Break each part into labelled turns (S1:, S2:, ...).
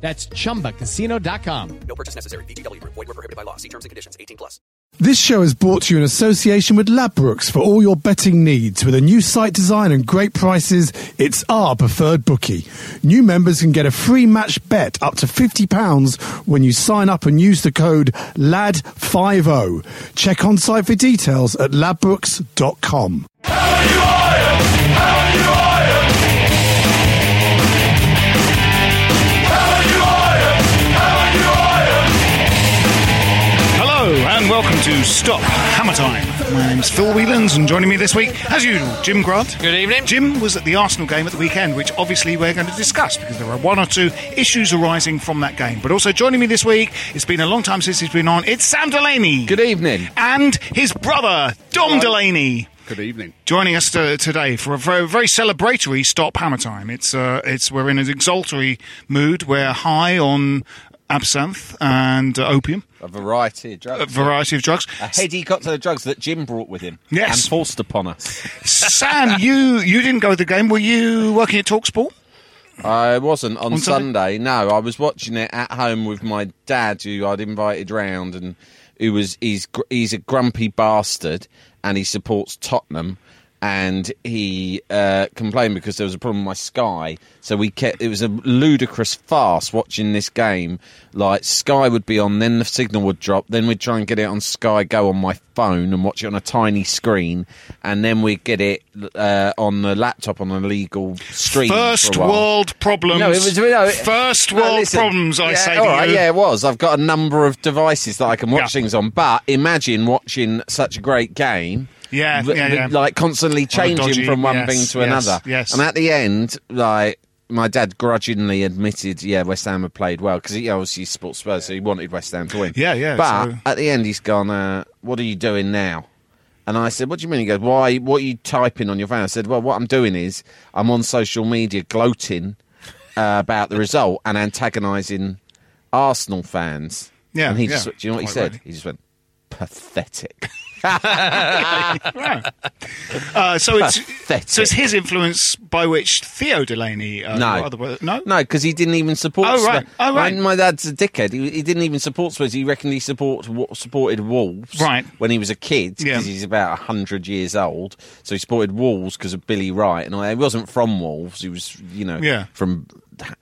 S1: That's chumbacasino.com.
S2: No purchase necessary. VGW Group. Void were prohibited by law. See terms and conditions. 18 plus.
S3: This show is brought to you in association with Ladbrokes for all your betting needs. With a new site design and great prices, it's our preferred bookie. New members can get a free match bet up to £50 when you sign up and use the code LAD50. Check on site for details at ladbrokes.com.
S4: to Stop Hammer Time. My name's Phil Whelans and joining me this week, as usual, Jim Grant.
S5: Good evening.
S4: Jim was at the Arsenal game at the weekend, which obviously we're going to discuss because there are one or two issues arising from that game. But also joining me this week, it's been a long time since he's been on, it's Sam Delaney.
S5: Good evening.
S4: And his brother, Dom Delaney.
S6: Good evening.
S4: Joining us to, today for a very, very celebratory stop hammer time. It's uh, it's we're in an exultory mood. We're high on absinthe and uh, opium,
S5: A variety of drugs.
S4: a variety of drugs.
S5: A heady cocktail of drugs that Jim brought with him.
S4: Yes.
S5: And forced upon us.
S4: Sam, you you didn't go to the game. Were you working at Talksport?
S5: I wasn't on,
S4: On Sunday?
S5: Sunday. No, I was watching it at home with my dad, who I'd invited round, and who was he's he's a grumpy bastard, and he supports Tottenham. And he uh, complained because there was a problem with my Sky, so we kept. It was a ludicrous farce watching this game. Like Sky would be on, then the signal would drop, then we'd try and get it on Sky Go on my phone and watch it on a tiny screen, and then we'd get it uh, on the laptop on a legal stream.
S4: First
S5: for a while.
S4: world problems.
S5: No, it was no,
S4: first
S5: no,
S4: world
S5: listen,
S4: problems. I
S5: yeah,
S4: say
S5: all right, yeah, it was. I've got a number of devices that I can watch
S4: Yeah.
S5: things on. But imagine watching such a great game.
S4: Yeah, yeah, yeah.
S5: Like constantly changing
S4: dodgy-
S5: from one
S4: yes,
S5: thing to
S4: yes,
S5: another.
S4: yes.
S5: And at the end, like my dad grudgingly admitted, yeah, West Ham had played well because he obviously supports Spurs, so he wanted West Ham to win.
S4: Yeah, yeah,
S5: But
S4: so-
S5: at the end, he's gone. Uh, what are you doing now? And I said, "What do you mean?" He goes, "Why? What are you typing on your phone?" I said, "Well, what I'm doing is I'm on social media gloating uh, about the result and antagonising Arsenal fans."
S4: Yeah,
S5: and he
S4: yeah,
S5: just, do you know what he said? He just went, "Pathetic."
S4: Uh, so it's
S5: Pathetic.
S4: so it's his influence by which Theo Delaney. Uh,
S5: No.
S4: other- no,
S5: No, because he didn't even support.
S4: Oh, right.
S5: Spurs.
S4: Oh, right.
S5: My, my dad's a dickhead. He, he didn't even support Spurs. He reckoned he support, supported Wolves
S4: Right.
S5: when he was a kid because
S4: Yeah.
S5: he's about hundred years old. So he supported Wolves because of Billy Wright, and he wasn't from Wolves. He was, you know,
S4: Yeah.
S5: from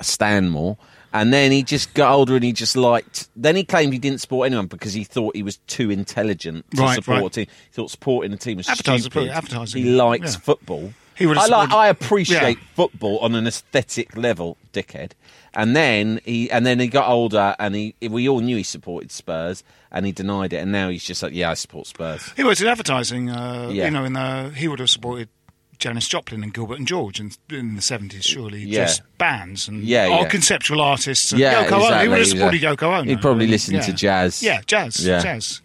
S5: Stanmore. And then he just got older and he just liked. Then he claimed he didn't support anyone because he thought he was too intelligent to
S4: Right,
S5: support
S4: right.
S5: a team. He thought supporting a team was
S4: Advertising,
S5: stupid.
S4: advertising,
S5: He likes
S4: yeah.
S5: football.
S4: He
S5: I like. I appreciate
S4: Yeah.
S5: football on an aesthetic level, dickhead. And then he and then he got older, and he we all knew he supported Spurs, and he denied it, and now he's just like, yeah, I support Spurs.
S4: he was in advertising. Uh,
S5: Yeah.
S4: You know, in the, he would have supported Janis Joplin and Gilbert and George in, in the seventies. Surely,
S5: Yeah.
S4: just bands and
S5: Yeah, yeah.
S4: conceptual artists. And
S5: Yeah,
S4: Yoko Ono. He would have supported Yoko Ono.
S5: he'd probably listen
S4: yeah.
S5: to jazz.
S4: Yeah, jazz,
S5: Yeah.
S4: jazz.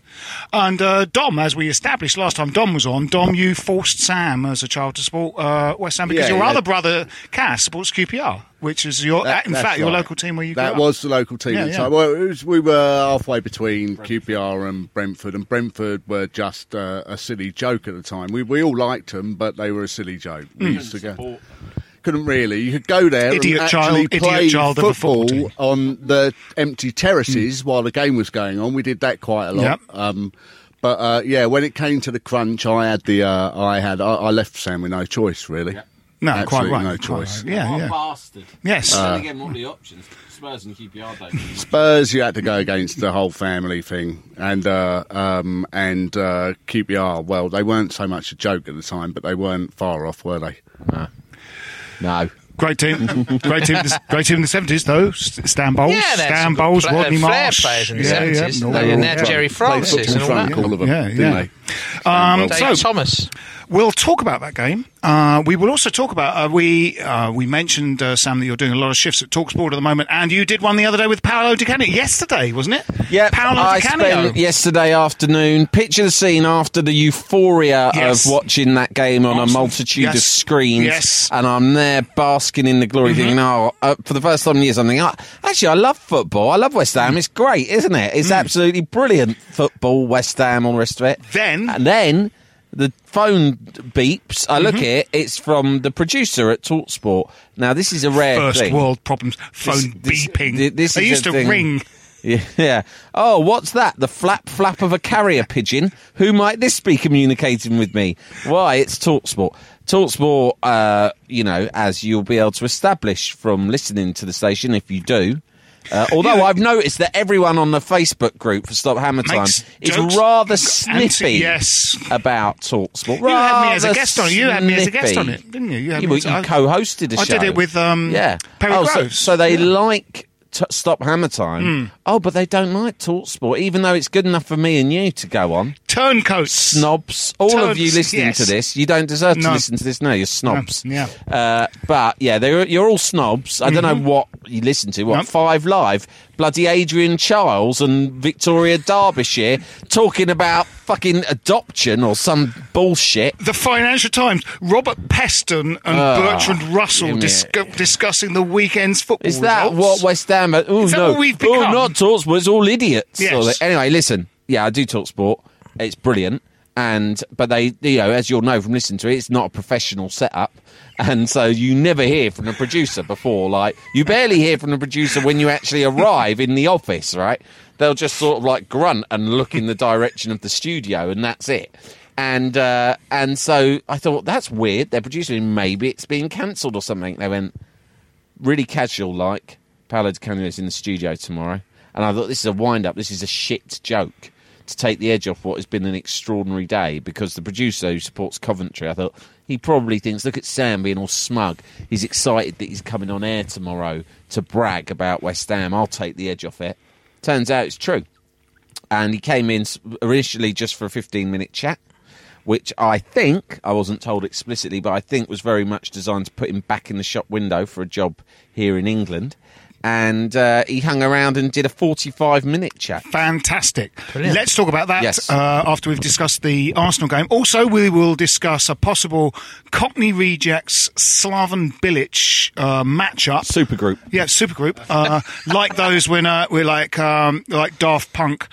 S4: And uh, Dom, as we established last time Dom was on, Dom, you forced Sam as a child to support uh, West Ham because
S6: Yeah,
S4: your
S6: yeah.
S4: other brother, Cass, supports QPR, which is your,
S6: That-
S4: in
S6: that's
S4: fact, your local team where you grew
S6: That
S4: up.
S6: was the local team
S4: Yeah,
S6: at the
S4: yeah.
S6: time. Well, was, we were halfway between QPR and Brentford, and Brentford were just uh, a silly joke at the time. We we all liked them, but they were a silly joke. We
S4: Hmm.
S6: used to go. Couldn't really. You could go there
S4: Idiot
S6: and
S4: child-
S6: actually
S4: idiot
S6: play
S4: child football
S6: football
S4: team.
S6: On the empty terraces while the game was going on. We did that quite a lot.
S4: Yep.
S6: Um, but uh, yeah, when it came to the crunch, I had the uh, I had I, I left Sam with no choice really.
S4: no, quite right.
S6: no
S4: quite
S6: choice.
S4: right. Yeah, yeah.
S5: bastard.
S4: Yes.
S6: Uh,
S5: Then again, what are the options? Spurs and QPR don't.
S6: Spurs, you had to go against the whole family thing, and uh, um, and uh, QPR. Well, they weren't so much a joke at the time, but they weren't far off, were they?
S5: No.
S4: Great team, great team, great team in the seventies though. Stan Bowles,
S7: Yeah,
S4: Stan Bowles,
S7: pla-
S4: Rodney uh,
S7: flair
S4: Marsh,
S7: players in the
S4: yeah, yeah, no,
S7: They- and
S4: all
S7: they had
S4: drunk.
S7: Jerry
S6: Played
S7: Francis
S6: football
S7: and all
S6: drunk,
S7: that.
S6: all of them,
S4: Yeah, yeah.
S6: They?
S4: Um,
S7: Dave
S4: so
S7: Thomas.
S4: we'll talk about that game. Uh, we will also talk about uh, we uh, we mentioned uh, Sam that you're doing a lot of shifts at Talksport at the moment, and you did one the other day with Paolo Di Canio yesterday, wasn't it?
S5: Yeah,
S4: Paolo
S5: I
S4: Di Canio.
S5: spent yesterday afternoon. Picture the scene after the euphoria
S4: Yes.
S5: of watching that game on a
S4: Awesome.
S5: multitude of screens.
S4: Yes.
S5: and I'm there basking in the glory, thinking, "Oh, uh, for the first time in years, I'm thinking, oh, actually, I love football. I love West Ham. It's great, isn't it? It's absolutely brilliant football, West Ham, all the rest of it."
S4: Then-
S5: and then. The phone beeps. I look at it. It's from the producer at Talksport. Now, this is a rare
S4: First
S5: thing.
S4: world problems. Phone
S5: This-
S4: beeping.
S5: thi- this
S4: they
S5: is
S4: used to
S5: thing.
S4: ring.
S5: Yeah. Oh, what's that? The flap flap of a carrier pigeon. Who might this be communicating with me? Why? It's Talksport. Talksport, uh, you know, as you'll be able to establish from listening to the station if you do. Uh, although
S4: Yeah.
S5: I've noticed that everyone on the Facebook group for Stop Hammer Time
S4: Makes
S5: is
S4: jokes.
S5: rather snippy
S4: yes.
S5: about Talksport.
S4: You had me as a guest on it. You had me as a guest on it, didn't you? You had
S5: Yeah,
S4: me
S5: you
S4: I-
S5: co-hosted the
S4: I did it with, um,
S5: yeah.
S4: Perry
S5: oh, so,
S4: Groves.
S5: so they
S4: Yeah.
S5: like t- Stop Hammer Time.
S4: Hmm.
S5: Oh, but they don't like Talksport, even though it's good enough for me and you to go on.
S4: Turncoats.
S5: Snobs, all of you listening
S4: yes.
S5: to this, you don't deserve to
S4: No.
S5: listen to this. No, you're snobs.
S4: No, yeah.
S5: Uh, but yeah, they're, you're all snobs. I don't know what you listen to. What
S4: Nope.
S5: Five Live? Bloody Adrian Chiles and Victoria Derbyshire talking about fucking adoption or some bullshit.
S4: The Financial Times, Robert Peston and Bertrand Russell discussing the weekend's football
S5: Is that
S4: results.
S5: what West Ham? Are? Oh no!
S4: what we've
S5: oh,
S4: become?
S5: not Talksport. It's all idiots.
S4: Yes.
S5: Anyway, listen. Yeah, I do Talksport. It's brilliant, and but they, you know, as you'll know from listening to it, it's not a professional setup, and so you never hear from the producer before. Like you barely hear from the producer when you actually arrive in the office. Right? They'll just sort of like grunt and look in the direction of the studio, and that's it. And uh, and so I thought that's weird. They're producing. Maybe it's being cancelled or something. They went really casual like. Paolo Di Canio is in the studio tomorrow. And I thought this is a wind up, this is a shit joke to take the edge off what has been an extraordinary day because the producer who supports Coventry, I thought he probably thinks, look at Sam being all smug. He's excited that he's coming on air tomorrow to brag about West Ham. I'll take the edge off it. Turns out it's true. And he came in initially just for a 15 minute chat which I think, I wasn't told explicitly, but I think was very much designed to put him back in the shop window for a job here in England. And uh, he hung around and did a 45 minute chat.
S4: Fantastic. Let's talk about that
S5: Yes.
S4: uh, after we've discussed the Arsenal game. Also, we will discuss a possible Cockney Rejects Slaven Bilic uh, matchup.
S5: Supergroup.
S4: Yeah, supergroup. Uh, like those when uh, we're like um, like Daft Punk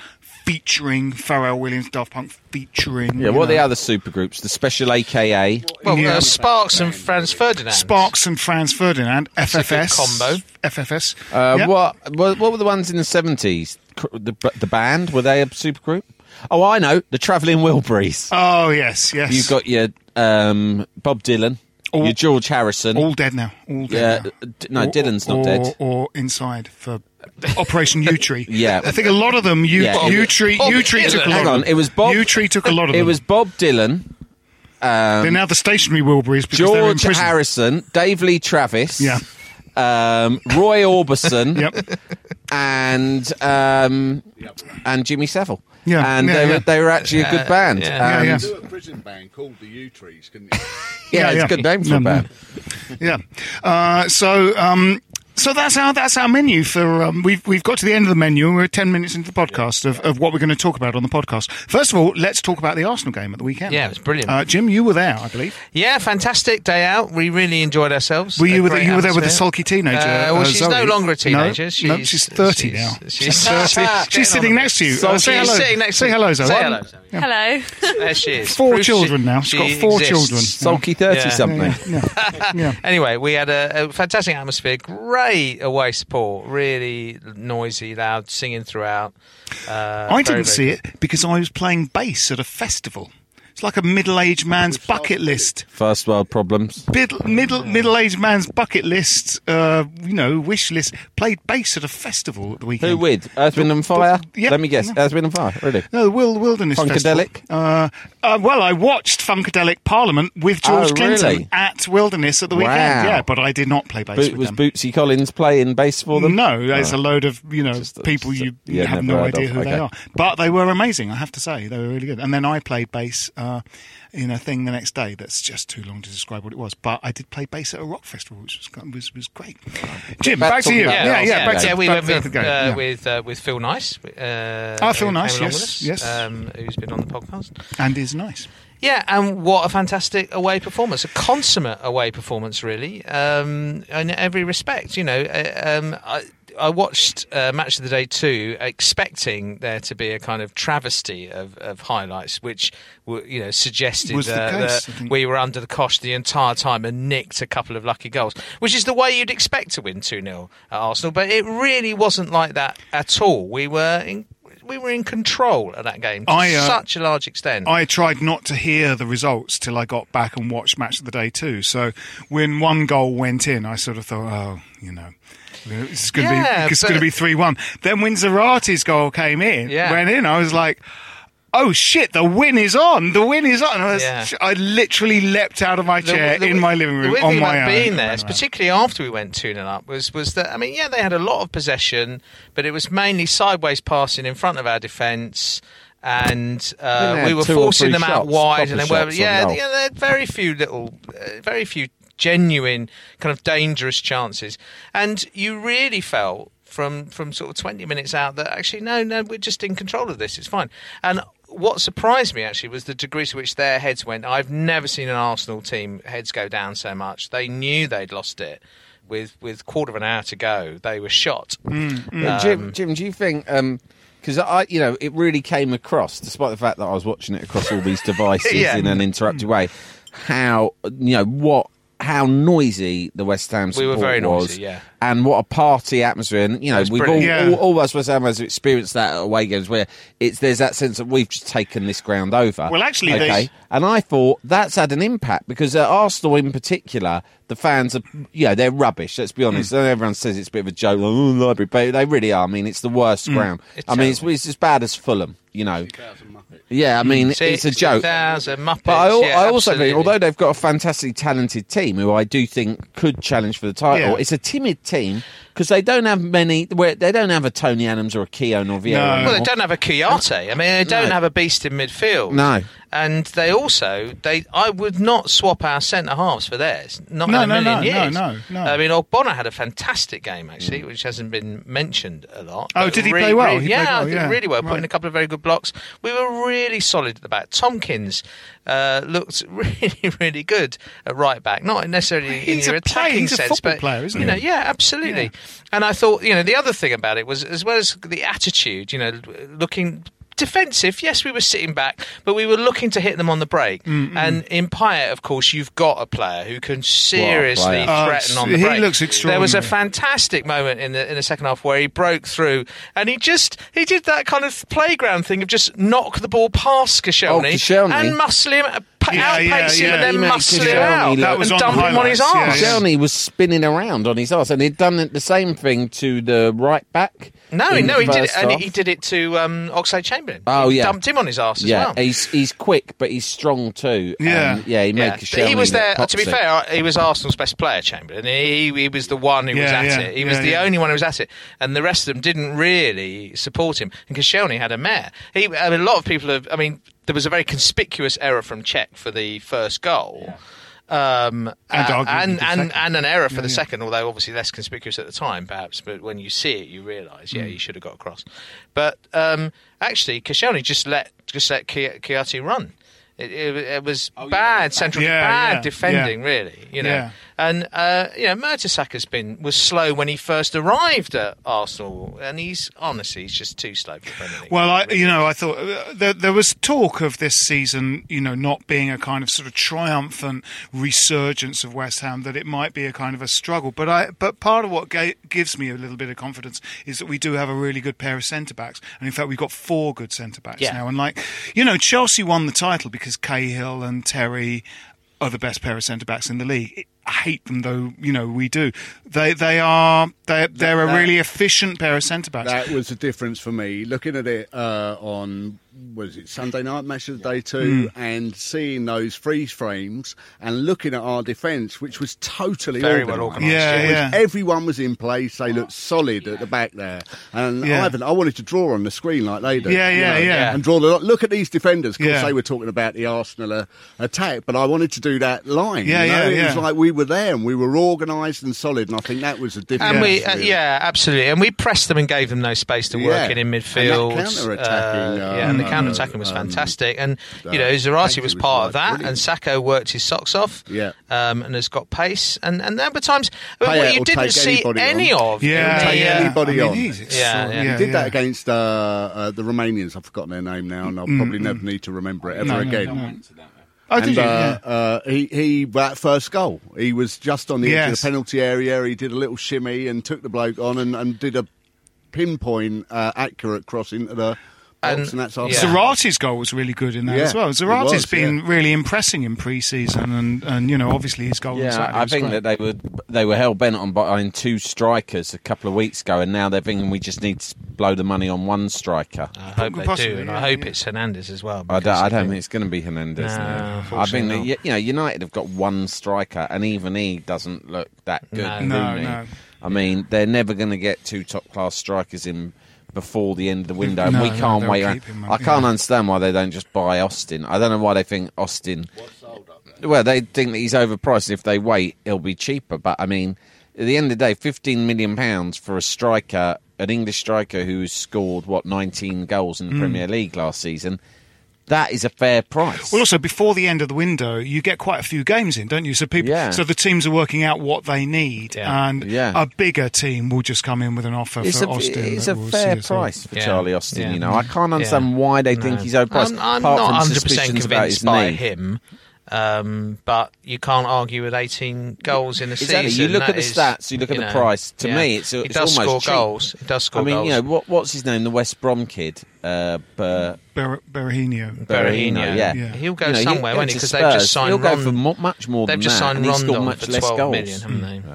S4: featuring Pharrell Williams, Daft Punk featuring.
S5: Yeah,
S4: you
S5: what are the other supergroups? The Special AKA.
S7: Well,
S4: Yeah.
S7: uh, Sparks and Franz Ferdinand.
S4: Sparks and Franz Ferdinand,
S7: a good
S4: FFS
S7: combo.
S4: FFS.
S5: Uh,
S4: Yep.
S5: what, what what were the ones in the 70s? The, the band? Were they a supergroup? Oh, I know. The Travelling Wilburys.
S4: Oh yes, yes.
S5: You've got your um, Bob Dylan,
S4: All-
S5: your George Harrison.
S4: all dead now. All dead.
S5: Yeah,
S4: now.
S5: uh, d- no,
S4: Or-
S5: Dylan's not
S4: or,
S5: dead.
S4: Or inside for Operation Yewtree.
S5: Yeah.
S4: I think a lot of them. U
S5: Yeah, it
S4: U
S5: was-
S4: Tree.
S7: Bob
S4: Yewtree took a lot.
S5: Hang on, it was Bob.
S4: Yewtree took a lot of
S5: It was Bob Dylan,
S4: They're now the stationary Wilburys because they're in
S5: George
S4: prison.
S5: Harrison, Dave Lee Travis,
S4: Yeah.
S5: um, Roy Orbison,
S4: Yep.
S5: and um, and Jimmy Savile.
S4: Yeah,
S5: and
S4: yeah,
S5: they
S4: yeah.
S5: were they were actually a good band.
S7: yeah.
S4: Yeah,
S5: And-
S4: yeah.
S6: Do a prison band called the Yewtrees, couldn't you?
S5: yeah,
S4: Yeah,
S5: it's
S4: yeah.
S5: a good name for
S4: Yeah,
S5: a band.
S4: Yeah. Uh, so, um, So that's our that's our menu for um, we've we've got to the end of the menu and we're ten minutes into the podcast of, of what we're going to talk about on the podcast. First of all, let's talk about the Arsenal game at the weekend.
S7: Yeah, it was brilliant.
S4: Uh, Jim, you were there, I believe.
S7: Yeah, fantastic day out. We really enjoyed ourselves.
S4: Were you
S7: A
S4: with
S7: great
S4: you were there with a
S7: atmosphere.
S4: sulky teenager?
S7: Uh, well,
S4: uh,
S7: she's
S4: Zoe?
S7: no longer a teenager.
S4: No,
S7: She's,
S4: she's thirty
S7: she's-
S4: now.
S7: She's,
S4: thirty. She's sitting next to you.
S7: bit.
S4: Uh, say
S7: She's
S4: hello.
S7: sitting next
S4: Say
S7: to
S4: hello, Zoe.
S7: Say hello. Zoe.
S8: Hello.
S7: There she is.
S4: Four
S7: Proof
S4: children
S7: she-
S4: now. She's got four
S7: exists.
S4: children.
S5: Sulky thirty
S7: Yeah.
S5: something.
S4: Yeah.
S7: Anyway, we had a, a fantastic atmosphere, great away support, really noisy, loud, singing throughout. Uh,
S4: I didn't see it because I was playing bass at a festival. It's like a middle-aged man's bucket list.
S5: First world problems.
S4: Middle, middle, middle-aged man's bucket list. Uh, you know, wish list. Played bass at a festival at the weekend.
S5: Who with? Earth, Wind and Fire?
S4: Yeah.
S5: Let me guess.
S4: No.
S5: Earth, Wind and Fire, really?
S4: No, the Wil- Wilderness
S5: Funkadelic?
S4: Festival. Uh, uh, well, I watched Funkadelic Parliament with George
S5: Oh,
S4: Clinton
S5: really?
S4: at Wilderness at the weekend.
S5: Wow.
S4: Yeah, but I did not play bass with
S5: was
S4: them.
S5: Bootsy Collins playing bass for them?
S4: No, there's
S5: Oh.
S4: a load of you know
S5: Just
S4: people
S5: just
S4: you
S5: yeah,
S4: have no idea
S5: of.
S4: who they are, but they were amazing. I have to say they were really good. And then I played bass uh, in a thing the next day that's just too long to describe what it was. But I did play bass at a rock festival, which was was, was great. Jim,
S5: Back
S4: back, to you.
S5: about
S4: Yeah, yeah,
S5: Arsenal
S4: back to
S7: yeah, we
S4: back
S7: went with, uh,
S4: yeah.
S7: with uh, with Phil Nice. Uh,
S4: Ah, Phil Nice, yes, yes.
S7: um, who's been on the podcast.
S4: and is nice.
S7: Yeah, and what a fantastic away performance. A consummate away performance, really, um, in every respect. You know, uh, um, I, I watched uh, Match of the Day 2 expecting there to be a kind of travesty of, of highlights, which, were, you know, suggested uh,
S4: case,
S7: that we were under the cosh the entire time and nicked a couple of lucky goals, which is the way you'd expect to win 2 0 at Arsenal. But it really wasn't like that at all. We were in. We were in control of that game to
S4: I, uh,
S7: such a large extent.
S4: I tried not to hear the results till I got back and watched Match of the Day too. So when one goal went in, I sort of thought, oh, you know. It's going to
S7: Yeah,
S4: be it's
S7: but-
S4: going to be three one. Then when Zarate's goal came in,
S7: Yeah.
S4: went in, I was like, "Oh shit, the win is on! The win is on!" I, was,
S7: Yeah.
S4: I literally leapt out of my chair
S7: the-
S4: in my living room
S7: weird
S4: on my own.
S7: being there,
S4: ran
S7: particularly after we went 2 0 up, was, was that, I mean, yeah, they had a lot of possession, but it was mainly sideways passing in front of our defence. And uh,
S5: they
S7: we were forcing
S5: three
S7: them out
S5: shots,
S7: wide, and they were,
S5: shots on
S7: yeah,
S5: goal?
S7: yeah, they had very few little, uh, very few genuine, kind of dangerous chances. And you really felt from from sort of 20 minutes out that actually, no, no, we're just in control of this, it's fine. And what surprised me actually was the degree to which their heads went. I've never seen an Arsenal team heads go down so much. They knew they'd lost it. With with quarter of an hour to go, they were shot.
S5: But Jim, Jim, do you think? Um, because I, you know, it really came across, despite the fact that I was watching it across all these devices
S7: Yeah.
S5: in an interrupted way, how you know what. How noisy the West Ham
S7: We
S5: support
S7: were very
S5: was,
S7: noisy, yeah.
S5: and what a party atmosphere. And you know, we've all,
S7: brilliant.
S5: all,
S4: Yeah.
S5: all us West Hamers have experienced that at away games where it's there's that sense that we've just taken this ground over.
S4: Well, actually,
S5: okay.
S4: there's-
S5: And I thought that's had an impact because at Arsenal in particular, the fans are, you know, they're rubbish. Let's be honest. Everyone says it's a bit of a joke, like, oh, library, but they really are. I mean, it's the worst
S4: Hmm.
S5: ground.
S7: It's
S5: I mean, it's, it's as bad as Fulham, you know. Yeah, I mean, it's a joke.
S7: Muppets.
S5: But I,
S7: yeah,
S5: I also
S7: absolutely.
S5: think, although they've got a fantastically talented team, who I do think could challenge for the title,
S4: Yeah.
S5: it's a timid team because they don't have many. Where they don't have a Tony Adams or a Keown or Vieira.
S4: No.
S7: Well, they don't have a Kouyate. I mean, they don't
S5: No.
S7: have a beast in midfield.
S5: No.
S7: And they also, they, I would not swap our centre halves for theirs. Not
S4: No,
S7: in a
S4: no,
S7: million
S4: no,
S7: years.
S4: no, no, no.
S7: I mean, Ogbonna had a fantastic game actually, which hasn't been mentioned a lot.
S4: Oh, did he
S7: really-
S4: play well?
S7: really-
S4: He
S7: yeah,
S4: played well,
S7: I did really well. Put in a couple of very good blocks. We were really solid at the back. Tomkins uh, looked really, really good at right back. Not necessarily in
S4: He's
S7: your
S4: a player,
S7: attacking
S4: he's a
S7: sense, but
S4: player, isn't
S7: you
S4: he?
S7: know, yeah, absolutely. And I thought, you know, the other thing about it was, as well as the attitude, you know, looking defensive. Yes, we were sitting back, but we were looking to hit them on the break. And in Payet, of course, you've got a player who can seriously
S5: player.
S4: Oh,
S7: threaten on the
S4: he
S7: break.
S4: looks
S7: There was a fantastic moment in the in the second half where he broke through and he just he did that kind of playground thing of just knock the ball past Koscielny,
S5: Oh, Koscielny.
S7: and muscle him, uh, pa-
S4: Yeah,
S7: outpace
S4: yeah,
S7: him,
S4: yeah.
S7: and then
S5: He made
S7: muscle him out
S4: That was
S7: and
S4: on
S7: dump
S4: the
S7: him on his
S4: highlights, yeah,
S7: arse.
S4: yeah.
S5: Shelny was spinning around on his arse, and he'd done the same thing to the right back.
S7: No,
S5: in
S7: no, he did it,
S5: first
S7: and he did it to um, Oxlade Chamberlain.
S5: Oh,
S7: he
S5: yeah.
S7: dumped him on his arse as
S5: yeah,
S7: well.
S5: he's he's quick, but he's strong too.
S4: Yeah.
S5: and, yeah, he made
S7: Yeah, but he was there. To be
S5: popsy.
S7: fair, he was Arsenal's best player, Chamberlain. He, he was the one who was at
S4: yeah,
S7: it. He was
S4: yeah,
S7: the only one who was at it, and the rest of them didn't really support him. And Koscielny had a mare. He, I mean, a lot of people have. I mean, there was a very conspicuous error from Cech for the first goal. Um,
S4: And
S7: uh, and, and, and an error for
S4: Yeah,
S7: the
S4: yeah.
S7: second, although obviously less conspicuous at the time, perhaps. But when you see it, you realise,
S4: Mm.
S7: yeah, he should have got across. But um, actually, Koscielny just let just let Ki- Kouyate run. It, it, it was bad central,
S4: Yeah,
S7: bad
S4: yeah,
S7: defending,
S4: yeah.
S7: really. You know,
S4: Yeah.
S7: And uh, you know, Mertesacker has been was slow when he first arrived at Arsenal, and he's honestly he's just too slow for Premier League.
S4: Well, I, you know, I thought uh, there, there was talk of this season, you know, not being a kind of sort of triumphant resurgence of West Ham, that it might be a kind of a struggle. But I, but part of what ga- gives me a little bit of confidence is that we do have a really good pair of centre backs, and in fact, we've got four good centre backs
S7: Yeah.
S4: now. And like, you know, Chelsea won the title because Cahill and Terry are the best pair of centre backs in the league. I hate them though, you know, we do. They they are they they're a really efficient pair of centre backs.
S6: That was the difference for me. Looking at it uh, on was it Sunday night match of the day two,
S4: Hmm.
S6: and seeing those freeze frames and looking at our defence, which was totally
S7: Very well
S6: organised.
S7: organised,
S4: Yeah,
S6: was- Everyone was in place. They looked solid at the back there, and
S4: Yeah.
S6: Ivan, I wanted to draw on the screen like they do.
S4: Yeah,
S6: you
S4: yeah,
S6: know,
S4: yeah.
S6: And draw the look at these defenders. Of course,
S4: Yeah.
S6: they were talking about the Arsenal uh, attack, but I wanted to do that line.
S4: Yeah,
S6: you know?
S4: yeah,
S6: It
S4: yeah.
S6: was like we were there and we were organised and solid, and I think that was a difference.
S7: And we, uh,
S6: really.
S7: yeah, absolutely, and we pressed them and gave them no space to work
S6: Yeah.
S7: in in
S6: And that
S7: midfield.
S6: counter-attacking,
S7: uh, yeah, and the counter attacking was
S6: um,
S7: fantastic, and
S6: uh,
S7: you know Zarate was
S6: Katie was
S7: part of that,
S6: brilliant.
S7: and Sakho worked his socks off,
S6: Yeah.
S7: um, and has got pace, and and there were times when
S6: Payet
S7: what you didn't see any
S6: on.
S7: of.
S4: Yeah,
S7: in
S6: take
S7: uh,
S6: anybody
S4: I mean,
S6: on.
S4: he's
S7: Yeah,
S4: extraordinary.
S7: yeah.
S6: He
S4: Yeah,
S6: did that against uh, uh, the Romanians. I've forgotten their name now, and I'll probably never need to remember it ever
S4: No, no,
S6: again.
S4: no. Oh,
S6: And
S4: did you?
S6: uh,
S4: Yeah.
S6: uh, he, he that first goal, he was just on the edge of the penalty area. He did a little shimmy and took the bloke on, and, and did a pinpoint uh, accurate cross into the box,
S7: And-
S6: and, that's our
S7: yeah.
S4: Zarate's goal was really good in that
S6: Yeah,
S4: as well.
S6: it
S4: Zarate's
S6: was,
S4: been
S6: yeah.
S4: really impressing in pre-season, and, and you know, obviously his goal. on
S5: Yeah, I think
S4: great.
S5: that they were they were hell bent on buying two strikers a couple of weeks ago, and now they're thinking we just need to blow the money on one striker.
S7: I hope they
S4: Possibly,
S7: do, and
S4: yeah,
S7: I hope
S4: yeah.
S7: it's Hernandez as well.
S5: I don't, I don't
S7: think-
S5: think it's going to be Hernandez.
S7: No,
S5: now. I think
S7: unfortunately
S5: that, you know United have got one striker, and even he doesn't look that good.
S7: No.
S4: No, no.
S5: I mean, they're never going to get two top class strikers in before the end of the window. and
S4: No,
S5: we can't
S4: they'll
S5: wait. around.
S4: him,
S5: I can't
S4: yeah.
S5: understand why they don't just buy Austin. I don't know why they think Austin. Well, they think that he's overpriced. If they wait, he'll be cheaper. But I mean, at the end of the day, fifteen million pounds for a striker, an English striker who's scored what nineteen goals in the mm. Premier League last season. That is a fair price.
S4: Well, also before the end of the window, you get quite a few games in, don't you? So people,
S5: Yeah.
S4: so the teams are working out what they need,
S7: Yeah.
S4: and
S5: Yeah.
S4: a bigger team will just come in with an offer
S5: it's
S4: for
S5: a,
S4: Austin.
S5: it's
S4: that
S5: a
S4: will
S5: fair
S4: see us
S5: price for
S7: Yeah.
S5: Charlie Austin.
S7: Yeah.
S5: You know, I can't understand
S7: Yeah.
S5: why they think
S7: No.
S5: he's overpriced.
S7: I'm, I'm
S5: apart
S7: not
S5: from
S7: 100 percent
S5: suspicions about
S7: convinced
S5: his
S7: by
S5: knee.
S7: him, um, but you can't argue with 18 goals in a
S5: Exactly.
S7: season.
S5: You look
S7: That
S5: at the
S7: is,
S5: stats, you look at the
S7: know,
S5: price. To
S7: yeah.
S5: me, it's a-
S7: he
S5: it's
S7: does
S5: almost
S7: score
S5: cheap.
S7: goals. It does score
S5: I mean,
S7: goals.
S5: you know, what, what's his name? The West Brom kid, uh, Ber-
S4: Ber- Berahino.
S5: Berahino. Yeah.
S4: Yeah.
S7: He'll go
S5: You know,
S7: somewhere,
S5: he'll
S7: won't he? Because they've just signed.
S5: He'll go for mo- much more
S7: They've
S5: than
S7: just
S5: that,
S7: signed
S5: and he scored
S7: Rondon
S5: much
S7: for
S5: less
S7: 12
S5: goals.
S7: million, haven't they?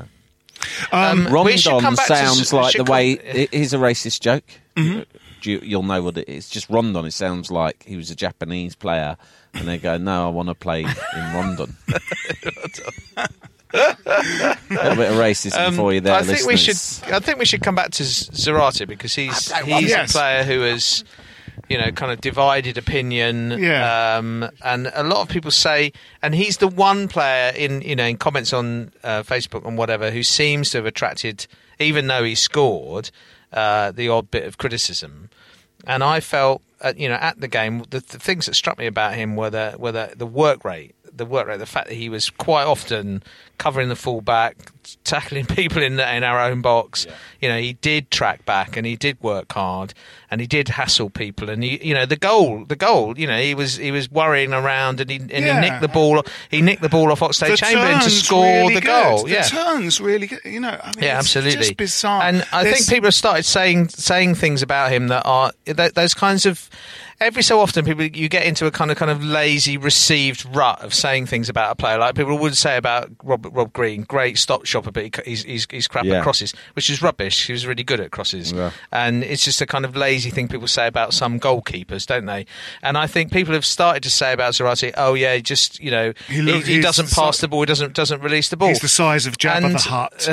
S4: Um,
S7: Um, we should come
S5: Rondon
S7: back to
S5: sounds like the way. it- Here's a racist joke. Do You, you'll know what it is. Just Rondon. It sounds like he was a Japanese player, and they go, "No, I want to play in Rondon." a little bit of racism
S7: Um,
S5: for you there,
S7: I think we should. I think we should come back to Z- Zarate because he's he's
S4: Yes.
S7: a player who has, you know, kind of divided opinion.
S4: Yeah.
S7: Um, and a lot of people say, and he's the one player in you know in comments on uh, Facebook and whatever who seems to have attracted, even though he scored, uh, the odd bit of criticism. And I felt, uh, you know, at the game, the, the things that struck me about him were the were the, the work rate, the work rate, the fact that he was quite often covering the fullback, tackling people in the, in our own box. You know, he did track back and he did work hard and he did hassle people. And he, you know, the goal, the goal, you know, he was he was worrying around and he and
S4: Yeah.
S7: he nicked the ball, he nicked the ball off Oxlade
S4: The
S7: Chamberlain to score
S4: really
S7: the
S4: good.
S7: goal.
S4: The
S7: yeah,
S4: turn's really good. You know, I mean,
S7: yeah, absolutely.
S4: bizarre.
S7: And I
S4: There's-
S7: think people have started saying saying things about him that are th- those kinds of. Every so often, people you get into a kind of kind of lazy received rut of saying things about a player, like people would say about Rob, Rob Green, great stop shopper, but he, he's, he's he's crap
S5: Yeah.
S7: at crosses, which is rubbish. He was really good at crosses,
S5: Yeah.
S7: and it's just a kind of lazy thing people say about some goalkeepers, don't they? And I think people have started to say about Zarate, oh yeah, just you know
S4: He
S7: he,
S4: look-
S7: he
S4: he's
S7: doesn't
S4: the
S7: pass
S4: si-
S7: the ball, he doesn't doesn't release the ball.
S4: He's the size of Jabba
S7: And-
S4: the Hutt.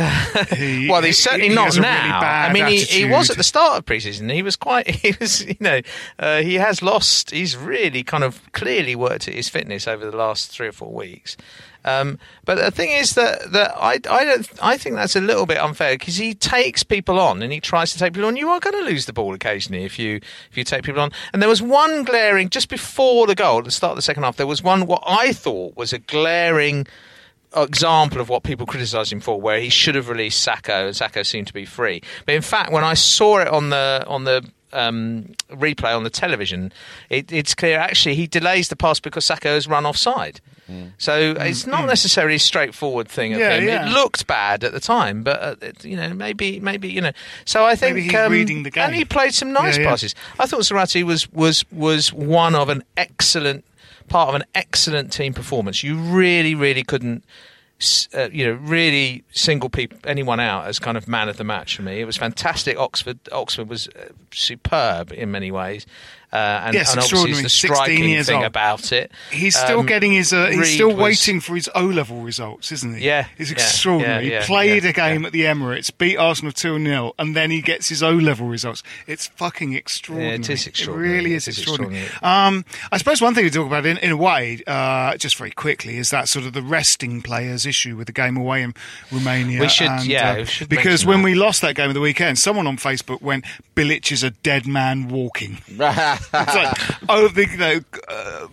S4: He-
S7: well, he's certainly
S4: he
S7: not
S4: has
S7: now.
S4: really
S7: I mean, he, he was at the start of pre-season. He was quite. He was, you know, uh, he has lost. He's really kind of clearly worked at his fitness over the last three or four weeks. Um, but the thing is that that I I don't I think that's a little bit unfair because he takes people on and he tries to take people on. You are going to lose the ball occasionally if you if you take people on. And there was one glaring just before the goal at the start of the second half. There was one what I thought was a glaring example of what people criticised him for, where he should have released Sakho and Sakho seemed to be free. But in fact, when I saw it on the on the um, replay on the television, it, it's clear actually he delays the pass because Sakho has run offside. So it's not necessarily a straightforward thing of
S4: Yeah,
S7: him.
S4: yeah.
S7: It looked bad at the time, but uh, it, you know maybe maybe you know. So I think
S4: Maybe he's
S7: um,
S4: reading the game.
S7: and he played some nice
S4: Yeah, yeah.
S7: passes. I thought Zarate was was was one of an excellent part of an excellent team performance. You really really couldn't. Uh, you know, really single people, anyone out as kind of man of the match for me. It was fantastic. Oxford, Oxford was uh, superb in many ways, uh, and,
S4: Yes,
S7: and obviously
S4: extraordinary.
S7: the
S4: 16
S7: striking
S4: years
S7: thing
S4: old.
S7: about it.
S4: He's still
S7: Um,
S4: getting his. Uh, he's
S7: Reed
S4: still
S7: was-
S4: waiting for his O level results, isn't he?
S7: Yeah,
S4: it's extraordinary.
S7: yeah, yeah,
S4: he played
S7: yeah,
S4: a game at the Emirates, beat Arsenal two 0 and then he gets his O level results. It's fucking extraordinary.
S7: It is extraordinary.
S4: It really
S7: It
S4: is
S7: is
S4: extraordinary.
S7: extraordinary.
S4: Um, I suppose one thing to talk about in, in a way, uh, just very quickly, is that sort of the resting players issue with the game away in Romania.
S7: We should-
S4: and,
S7: yeah,
S4: uh,
S7: we should
S4: because when
S7: that.
S4: we lost that game of the weekend, someone on Facebook went, "Bilic is a dead man walking." It's like, oh, the, you know, uh,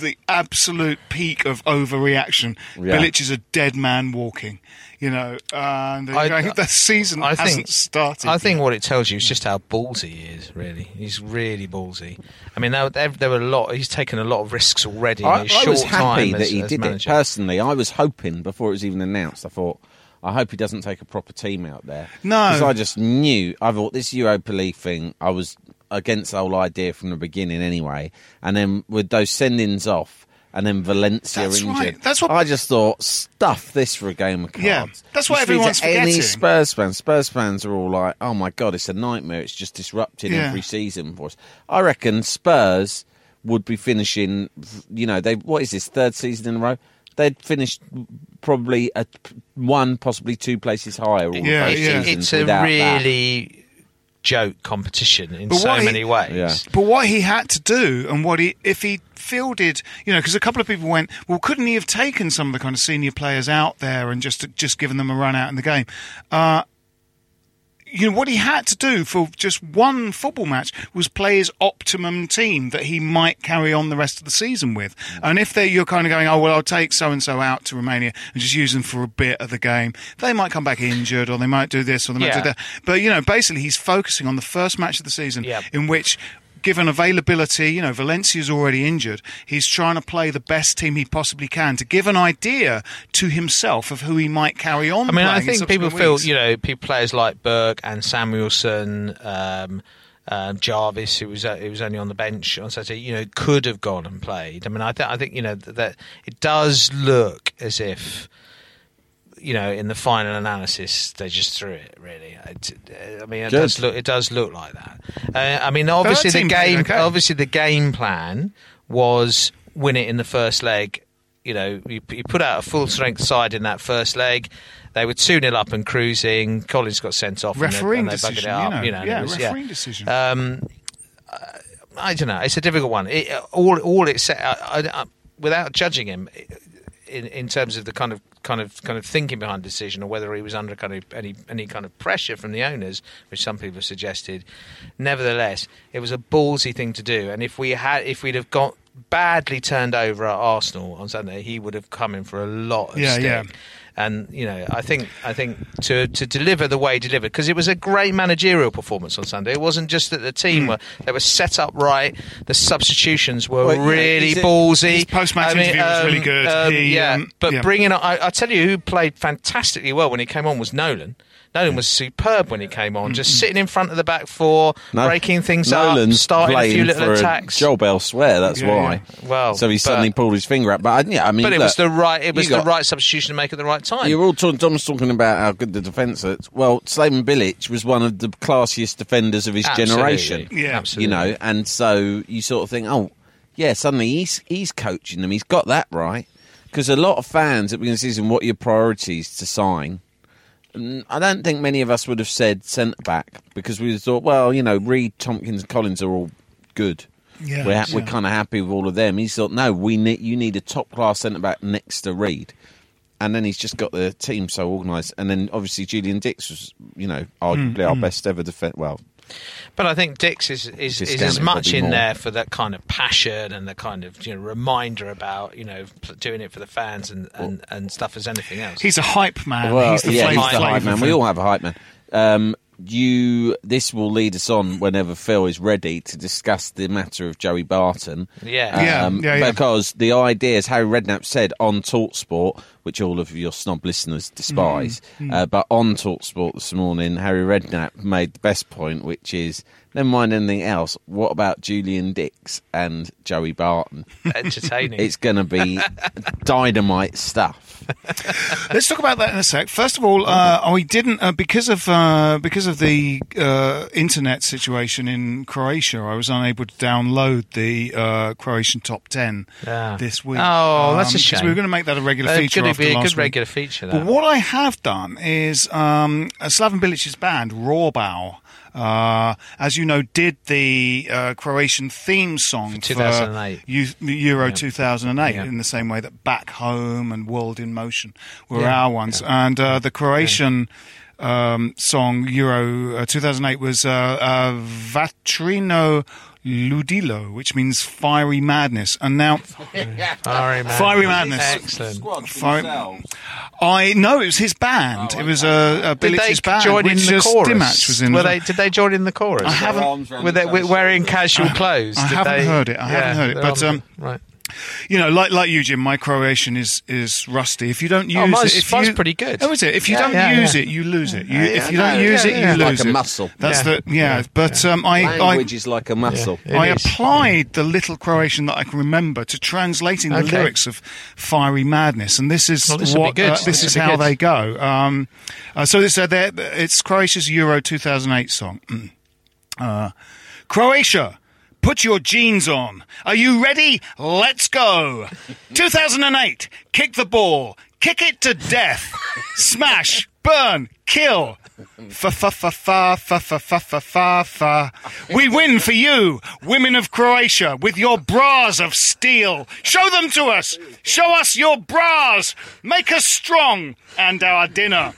S4: the absolute peak of overreaction.
S5: Yeah.
S4: Bilic is a dead man walking. You know, and they're
S7: I-
S4: going, the season
S7: I
S4: hasn't
S7: think
S4: started.
S7: I think
S4: yet."
S7: what it tells you is just how ballsy he is. Really, he's really ballsy. I mean, there, there, there were a lot. He's taken a lot of risks already in his
S5: I
S7: short
S5: was happy
S7: time
S5: that
S7: as,
S5: he did
S7: manager.
S5: it personally. I was hoping before it was even announced. I thought, I hope he doesn't take a proper team out there.
S4: No.
S5: because I just knew. I thought this Europa League thing. I was against the whole idea from the beginning anyway. And then with those sendings off, and then Valencia
S4: That's
S5: injured.
S4: right. That's what-
S5: I just thought. Stuff this for a game of cards.
S4: Yeah, that's what everyone's
S5: to Any. Spurs fans, Spurs fans are all like, "Oh my god, it's a nightmare. It's just disrupting
S4: Yeah.
S5: every season for us." I reckon Spurs would be finishing. You know, they what is this third season in a row? They'd finish probably at one, possibly two places higher. All
S4: Yeah, yeah.
S7: it's a
S5: without that.
S7: Really joke competition in so
S4: what he-
S7: many ways.
S5: Yeah.
S4: But what he had to do, and what he, if he fielded, you know, because a couple of people went, well, couldn't he have taken some of the kind of senior players out there and just just given them a run out in the game? Uh, you know what he had to do for just one football match was play his optimum team that he might carry on the rest of the season with. Mm. And if they you're kind of going, oh well, I'll take so and so out to Romania and just use them for a bit of the game, they might come back injured or they might do this or they might
S7: Yeah.
S4: do that. But you know, basically, he's focusing on the first match of the season
S7: Yeah.
S4: in which. Given availability, you know, Valencia's already injured. He's trying to play the best team he possibly can to give an idea to himself of who he might carry on.
S7: I mean, I think people feel, you know, people players like Burke and Samuelsen, um, um, Jarvis, who was uh, who was only on the bench on Saturday, you know, could have gone and played. I mean, I, th- I think you know that, that it does look as if. You know, in the final analysis, they just threw it. Really, It- I mean, it
S5: Good.
S7: does look. It does look like that. Uh, I mean, obviously the game.
S4: okay.
S7: Obviously, the game plan was win it in the first leg. You know, you, you put out a full strength side in that first leg. They were 2 0 up and cruising. Collins got sent off. and they- and they,
S4: decision,
S7: it up.
S4: you know.
S7: You know,
S4: Yeah,
S7: it was-
S4: refereeing decision.
S7: Um, I don't know. It's a difficult one. It, all, all it said, I, I, I, without judging him, in, in terms of the kind of kind of kind of thinking behind the decision, or whether he was under kind of any any kind of pressure from the owners, which some people have suggested. Nevertheless, it was a ballsy thing to do, and if we had, if we'd have got badly turned over at Arsenal on Sunday, he would have come in for a lot of
S4: Yeah,
S7: stick.
S4: yeah.
S7: And you know, I think I think to to deliver the way he delivered because it was a great managerial performance on Sunday. It wasn't just that the
S4: Hmm.
S7: team were they were set up right. The substitutions were
S5: Well,
S7: really
S5: it-
S7: ballsy.
S4: his post-match interview was really good. He,
S7: yeah,
S4: um,
S7: but
S4: yeah.
S7: bringing on, I, I tell you, who played fantastically well when he came on was Nolan. Nolan was superb when he came on, just mm-hmm. sitting in front of the back four,
S5: No,
S7: breaking things
S5: Nolan's
S7: up, starting a few little
S5: for
S7: attacks.
S5: A job elsewhere. That's
S4: Yeah,
S5: why.
S7: yeah. Well,
S5: so he suddenly
S7: but-
S5: pulled his finger up. But I- yeah, I mean,
S7: but it
S5: look,
S7: was the right. It was the
S5: got-
S7: right substitution to make at the right time.
S5: You're all talking. Tom's talking about how good the defence is. Well, Slaven Bilic was one of the classiest defenders of his
S7: Absolutely.
S5: generation.
S4: Yeah.
S7: Absolutely.
S5: You know, and so you sort of think, oh, yeah, suddenly he's he's coaching them. He's got that right. Because a lot of fans at the beginning of the season, what are your priorities to sign? And I don't think many of us would have said centre back because we thought, well, you know, Reid, Tomkins, Collins are all good.
S4: Yeah,
S5: we're ha- we're kind of happy with all of them. He thought, no, we need you need a top class centre back next to Reid. And then he's just got the team so organised. And then obviously Julian Dicks was, you know, arguably
S4: Mm,
S5: our best ever defence. Well,
S7: But I think Dicks is is, is as much in
S5: more.
S7: there for that kind of passion and the kind of you know reminder about you know doing it for the fans and, and, and stuff as anything else.
S4: He's a hype man.
S5: well
S4: he's the
S5: yeah,
S4: flavour
S5: he's the hype man. We all have a hype man. Um, you, this will lead us on whenever Phil is ready to discuss the matter of Joey Barton.
S7: Yeah.
S4: Yeah,
S5: Um,
S4: yeah, yeah.
S5: Because the idea, as Harry Redknapp said on Talksport, which all of your snob listeners despise,
S4: Mm,
S5: uh, but on Talksport this morning, Harry Redknapp made the best point, which is, never mind anything else, what about Julian Dicks and Joey Barton?
S7: entertaining.
S5: It's going to be dynamite stuff.
S4: Let's talk about that in a sec. First of all, uh, we didn't uh, because of uh, because of the uh, internet situation in Croatia. I was unable to download the uh, Croatian top ten
S7: Ah.
S4: this week.
S7: Oh, that's a
S4: 'cause
S7: shame.
S4: We were going to make that a regular
S7: Uh,
S4: feature
S7: could be a good
S4: week.
S7: regular feature?
S4: But what I have done is um, Slaven Bilic's band Rawbau. Uh, as you know, did the uh, Croatian theme song
S7: For 2008.
S4: Eu- Euro 2008
S7: Yeah.
S4: in the same way that Back Home and World in Motion were
S7: Yeah.
S4: our ones. And uh, the Croatian um, song Euro uh, 2008 was uh, uh, Vatreno Ludilo, which means fiery madness. And now,
S7: Fiery, man.
S4: Fiery Madness.
S7: Excellent.
S4: Fire- I know it was his band. it was uh, uh,
S7: Did they
S4: band.
S7: join in the chorus?
S4: Dimach was in.
S7: Were they? Did they join in the chorus?
S4: I haven't.
S7: Were they were wearing casual clothes?
S4: I
S7: Did
S4: haven't
S7: they-
S4: heard it. I haven't heard it. But,
S7: on-
S4: um,
S7: right.
S4: You know, like like you, Jim. My Croatian is is rusty. If you don't use
S7: Oh, mine's-
S4: it, if
S7: mine's
S4: you,
S7: pretty good.
S4: Oh, is it? If you
S7: Yeah,
S4: don't
S7: yeah,
S4: use
S7: yeah.
S4: it, you lose it. You,
S7: Yeah,
S4: if you don't
S7: no,
S4: use
S7: yeah,
S4: it,
S7: yeah.
S4: you lose
S5: Like a muscle.
S4: That's
S7: Yeah.
S4: the yeah. But um, I I
S5: Language is like a muscle.
S7: It
S4: I
S7: is.
S4: applied the little Croatian that I can remember to translating the lyrics of "Fiery Madness," and this is
S7: Well, this
S4: what
S7: good.
S4: uh, this,
S7: This
S4: is how
S7: good.
S4: they go. Um, uh, so this, uh, it's Croatia's Euro 2008 song. Mm. Uh, Croatia. Put your jeans on. Are you ready? Let's go. 2008. Kick the ball. Kick it to death. Smash. Burn. Kill. Fa fa fa fa fa fa fa fa fa fa. We win for you, women of Croatia, with your bras of steel. Show them to us. Show us your bras. Make us strong. And our dinner.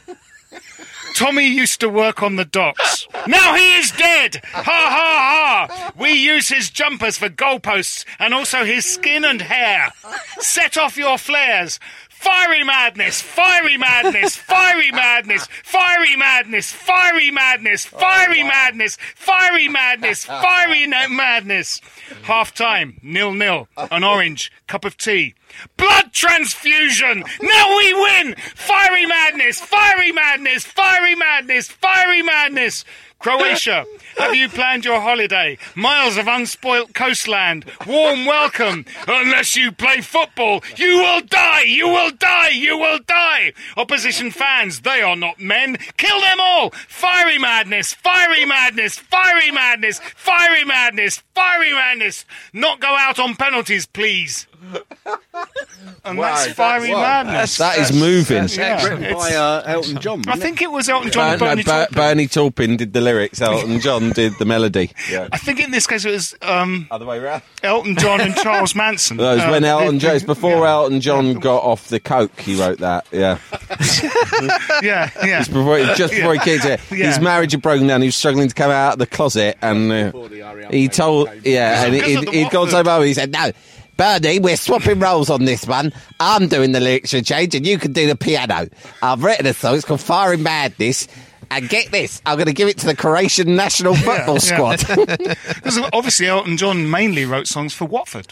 S4: Tommy used to work on the docks. Now he is dead! Ha ha ha! We use his jumpers for goalposts and also his skin and hair. Set off your flares. Fiery madness! Fiery madness! Fiery madness! Fiery madness! Fiery madness! Oh, fiery madness! Fiery madness! Fiery madness! Half time, nil nil. An orange, cup of tea. Blood transfusion! Now we win! Fiery madness! Fiery madness! Fiery madness! Fiery madness! Croatia, have you planned your holiday? Miles of unspoilt coastland, warm welcome. Unless you play football, you will die, you will die, you will die. Opposition fans, they are not men. Kill them all. Fiery madness, fiery madness, fiery madness, fiery madness, fiery madness. Not go out on penalties, please. And that's fiery madness.
S5: That is moving.
S4: Yeah.
S6: Written by uh, Elton John.
S4: I think it was Elton John
S5: Ber-
S4: and
S5: no,
S4: Bernie Taupin.
S5: Bernie Taupin did the lyrics. Elton John did the melody. Yeah.
S4: I think in this case it was um,
S5: Other way round.
S4: Elton John and Charles Manson.
S5: That was
S4: Uh,
S5: when Elton John. Before
S4: yeah.
S5: Elton John got off the coke. He wrote that. Yeah,
S4: Yeah, yeah.
S5: It's before, just before he came to.
S4: Yeah.
S5: His marriage had broken down. He was struggling to come out of the closet, and uh,
S6: the
S5: he told, yeah, and
S4: Because
S5: he,
S4: of the
S5: he'd gone so
S4: Watford.
S5: far. He said, "No, Bernie, we're swapping roles on this one. I'm doing the lyrics for change, and you can do the piano. I've written a song. It's called Fire Madness." And get this, I'm going to give it to the Croatian national football
S4: yeah.
S5: squad.
S4: Because obviously Elton John mainly wrote songs for Watford.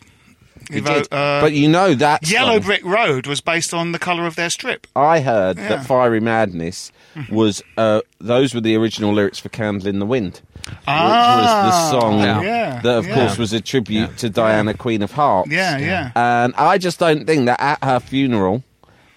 S4: He,
S5: He
S4: wrote,
S5: did.
S4: uh,
S5: but you know that
S4: Yellow
S5: song-
S4: Brick Road was based on the colour of their strip.
S5: I heard
S4: Yeah.
S5: that Fiery Madness was uh, those were the original lyrics for Candle in the Wind, which was the song
S4: Ah, yeah,
S5: that, of
S4: yeah.
S5: course, was a tribute to Diana, Queen of Hearts.
S4: Yeah, yeah.
S5: And I just don't think that at her funeral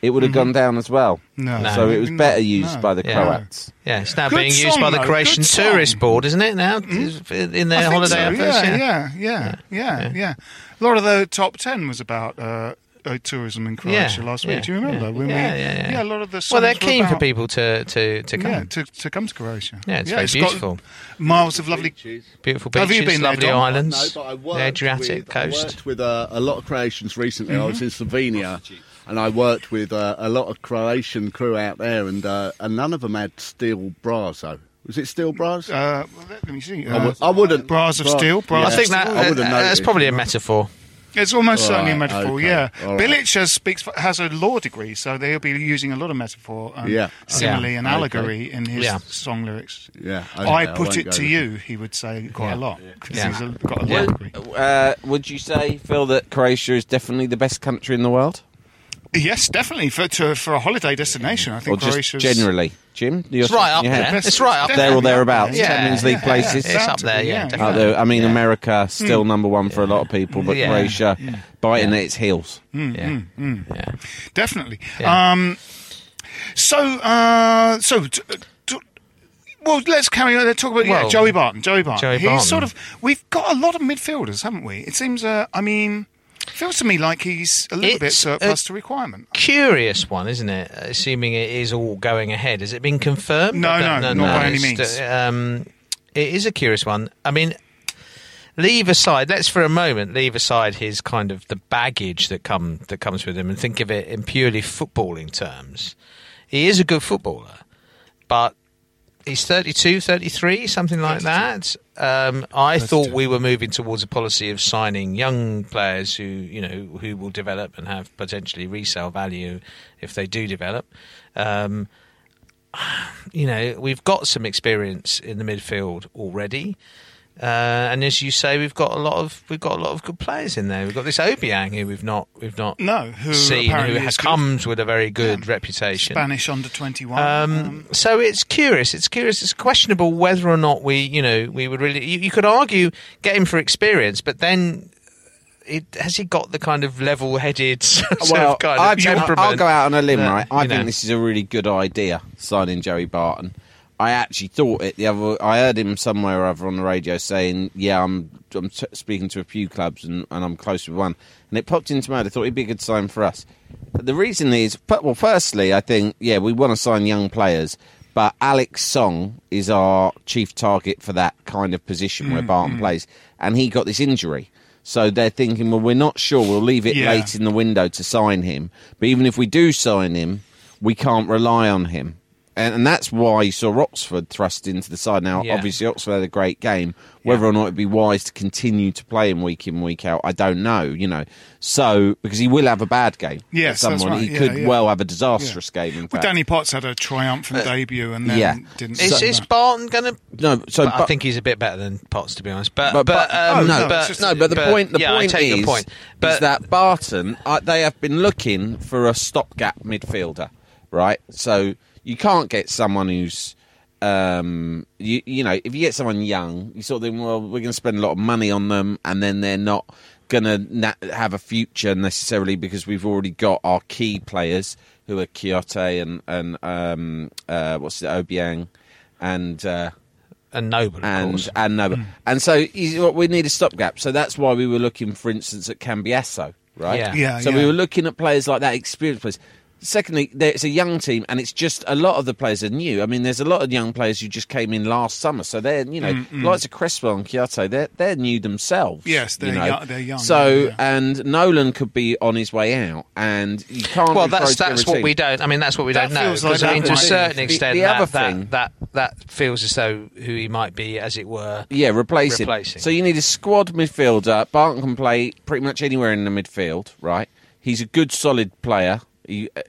S5: it would have gone down as well.
S4: No. No.
S5: So it was better used
S4: no.
S5: by the
S7: Yeah.
S5: Croats.
S7: Yeah, it's now
S4: Good
S7: being used
S4: song,
S7: by the
S4: though,
S7: Croatian
S4: good song.
S7: Tourist Board, isn't it? Now in their
S4: I
S7: holiday
S4: so,
S7: efforts.
S4: yeah, yeah, yeah, yeah, yeah, A lot of the top ten was about uh, uh, tourism in Croatia last week. Do you remember?
S7: Yeah,
S4: When
S7: yeah,
S4: we,
S7: yeah, yeah.
S4: a lot of the
S7: Well, they're
S4: songs were
S7: keen for people to, to, to come.
S4: Yeah, to, to come to Croatia.
S7: Yeah, it's very
S4: got
S7: beautiful.
S4: miles of lovely.
S7: Beautiful
S4: Have
S7: beaches,
S4: you been
S7: lovely
S4: Dom?
S7: islands,
S6: No, but I
S7: the
S6: worked
S7: Adriatic
S6: with, I
S7: coast.
S6: worked with uh, a lot of Croatians recently. I
S4: Mm-hmm.
S6: was in Slovenia, and I worked with uh, a lot of Croatian crew out there, and uh, and none of them had steel bras. Though was it steel bras?
S4: Uh, let, let me see.
S6: I
S4: Uh,
S6: would- I wouldn't-
S4: Bras of
S6: bra-
S4: steel. Bras
S7: I think that
S6: I would've
S7: uh, that's probably a metaphor.
S4: It's almost
S6: All
S4: certainly a metaphor,
S6: okay,
S4: yeah.
S6: all right.
S4: Bilic has, speaks, has a law degree, so they'll be using a lot of metaphor, and
S6: Yeah.
S4: simile,
S7: Yeah.
S4: and
S6: Okay.
S4: allegory in his
S7: Yeah.
S4: song lyrics.
S6: Yeah, okay,
S4: I
S6: I
S4: put
S6: won't
S4: it to
S6: with
S4: you, he would say quite
S7: Yeah.
S4: a lot, because
S7: Yeah.
S4: he's a, got a law
S7: Yeah.
S4: degree.
S5: Uh, would you say, Phil, that Croatia is definitely the best country in the world,
S4: Yes, definitely, for, to, for a holiday destination, I
S5: or
S4: think
S5: just
S4: Croatia's...
S5: generally? Jim,
S7: It's right up
S5: your head?
S7: there. It's right up
S5: There or thereabouts.
S4: there,
S7: yeah.
S5: Champions League
S7: Yeah.
S5: places.
S7: It's up there, yeah,
S4: yeah.
S7: definitely.
S5: I mean,
S7: Yeah.
S5: America still number one for a lot of people, but
S7: Yeah.
S5: Croatia biting at its heels.
S7: Yeah.
S4: Mm,
S7: yeah.
S4: Definitely.
S7: Yeah.
S4: Um, so, uh, so, t- t- well, let's carry on. Let's talk about yeah, Joey Barton. Joey Barton.
S7: Joey
S4: He's
S7: Barton.
S4: sort of. We've got a lot of midfielders, haven't we? It seems. Uh, I mean, feels to me like he's a little bit
S7: It's
S4: surplus
S7: a-
S4: to requirement.
S7: Curious one, isn't it? Assuming it is all going ahead. Has it been confirmed?
S4: No,
S7: don't-
S4: no, not by any means.
S7: um, it is a curious one. I mean, leave aside. Let's for a moment leave aside his kind of the baggage that come that comes with him, and think of it in purely footballing terms. He is a good footballer, but he's 32, 33, something like that. Um, I thought we were moving towards a policy of signing young players who, you know, who will develop and have potentially resale value if they do develop. Um, you know, we've got some experience in the midfield already. Uh, and as you say, we've got a lot of we've got a lot of good players in there. We've got this Obiang who we've not we've not
S4: No, who
S7: seen who has
S4: is good.
S7: comes with a very good reputation.
S4: Spanish under twenty one.
S7: Um, so it's curious. It's curious. It's questionable whether or not we, you know, we would really. You, you could argue get him for experience, but then. It, has he got the kind of level-headed sort
S5: Well,
S7: of kind
S5: I
S7: of
S5: think-
S7: temperament?
S5: I'll go out on a limb,
S7: that,
S5: right? I think
S7: know.
S5: this is a really good idea, signing Joey Barton. I actually thought it the other. I heard him somewhere or other on the radio saying, "Yeah, I'm I'm t- speaking to a few clubs and, and I'm close with one." And it popped into my head. I thought he'd be a good sign for us. The reason is, well, firstly, I think yeah, we want to sign young players, but Alex Song is our chief target for that kind of position where mm-hmm. Barton plays, and he got this injury. So they're thinking, well, we're not sure. We'll leave it
S4: Yeah.
S5: late in the window to sign him. But even if we do sign him, we can't rely on him. And, and that's why you saw Oxford thrust into the side. Now,
S7: Yeah.
S5: obviously, Oxford had a great game. Whether or not it'd be wise to continue to play him week in, week out, I don't know, you know. So, because he will have a bad game.
S4: Yes,
S5: at
S4: that's
S5: someone.
S4: right.
S5: He
S4: Yeah,
S5: could
S4: yeah.
S5: well have a disastrous game, in
S4: well,
S5: fact.
S4: Danny Potts had a triumphant debut and then
S5: yeah.
S4: didn't.
S7: Is,
S4: so-
S7: is Barton going to?
S5: no, so
S7: I
S5: but-
S7: think he's a bit better than Potts, to be honest. But
S5: But,
S7: but,
S5: but
S7: um,
S5: oh, no,
S7: but,
S4: just-
S5: no, but the point the
S7: yeah,
S5: point is,
S7: your point.
S5: is
S7: But
S5: that Barton uh, they have been looking for a stopgap midfielder, right? So you can't get someone who's um you you know if you get someone young you sort of think well we're going to spend a lot of money on them and then they're not going to na- have a future necessarily because we've already got our key players who are Kouyate and and um uh what's it Obiang and uh
S7: and Noble, of
S5: and
S7: course.
S5: and no, but- and so what we need a stopgap. So that's why we were looking, for instance, at Cambiasso, right?
S7: Yeah.
S4: Yeah,
S5: So we were looking at players like that, experienced players. Secondly, it's a young team, and it's just a lot of the players are new. I mean, there's a lot of young players who just came in last summer, so they're you know, mm, mm. likes of Crespo and Kouyate, they're they're new themselves.
S4: Yes, they're
S5: you know?
S4: yo- they're young,
S5: So
S4: yeah, yeah.
S5: and Nolan could be on his way out, and you can't.
S7: well, that's that's what we don't. I mean, that's what we
S4: That
S7: don't know.
S4: like
S7: Because I mean, to a certain extent,
S5: the
S7: that,
S5: other
S7: that,
S5: thing-
S7: that that feels as though who he might be, as it were.
S5: Yeah, replace.
S7: Replacing.
S5: So you need a squad midfielder. Barton can play pretty much anywhere in the midfield, right? He's a good, solid player, he,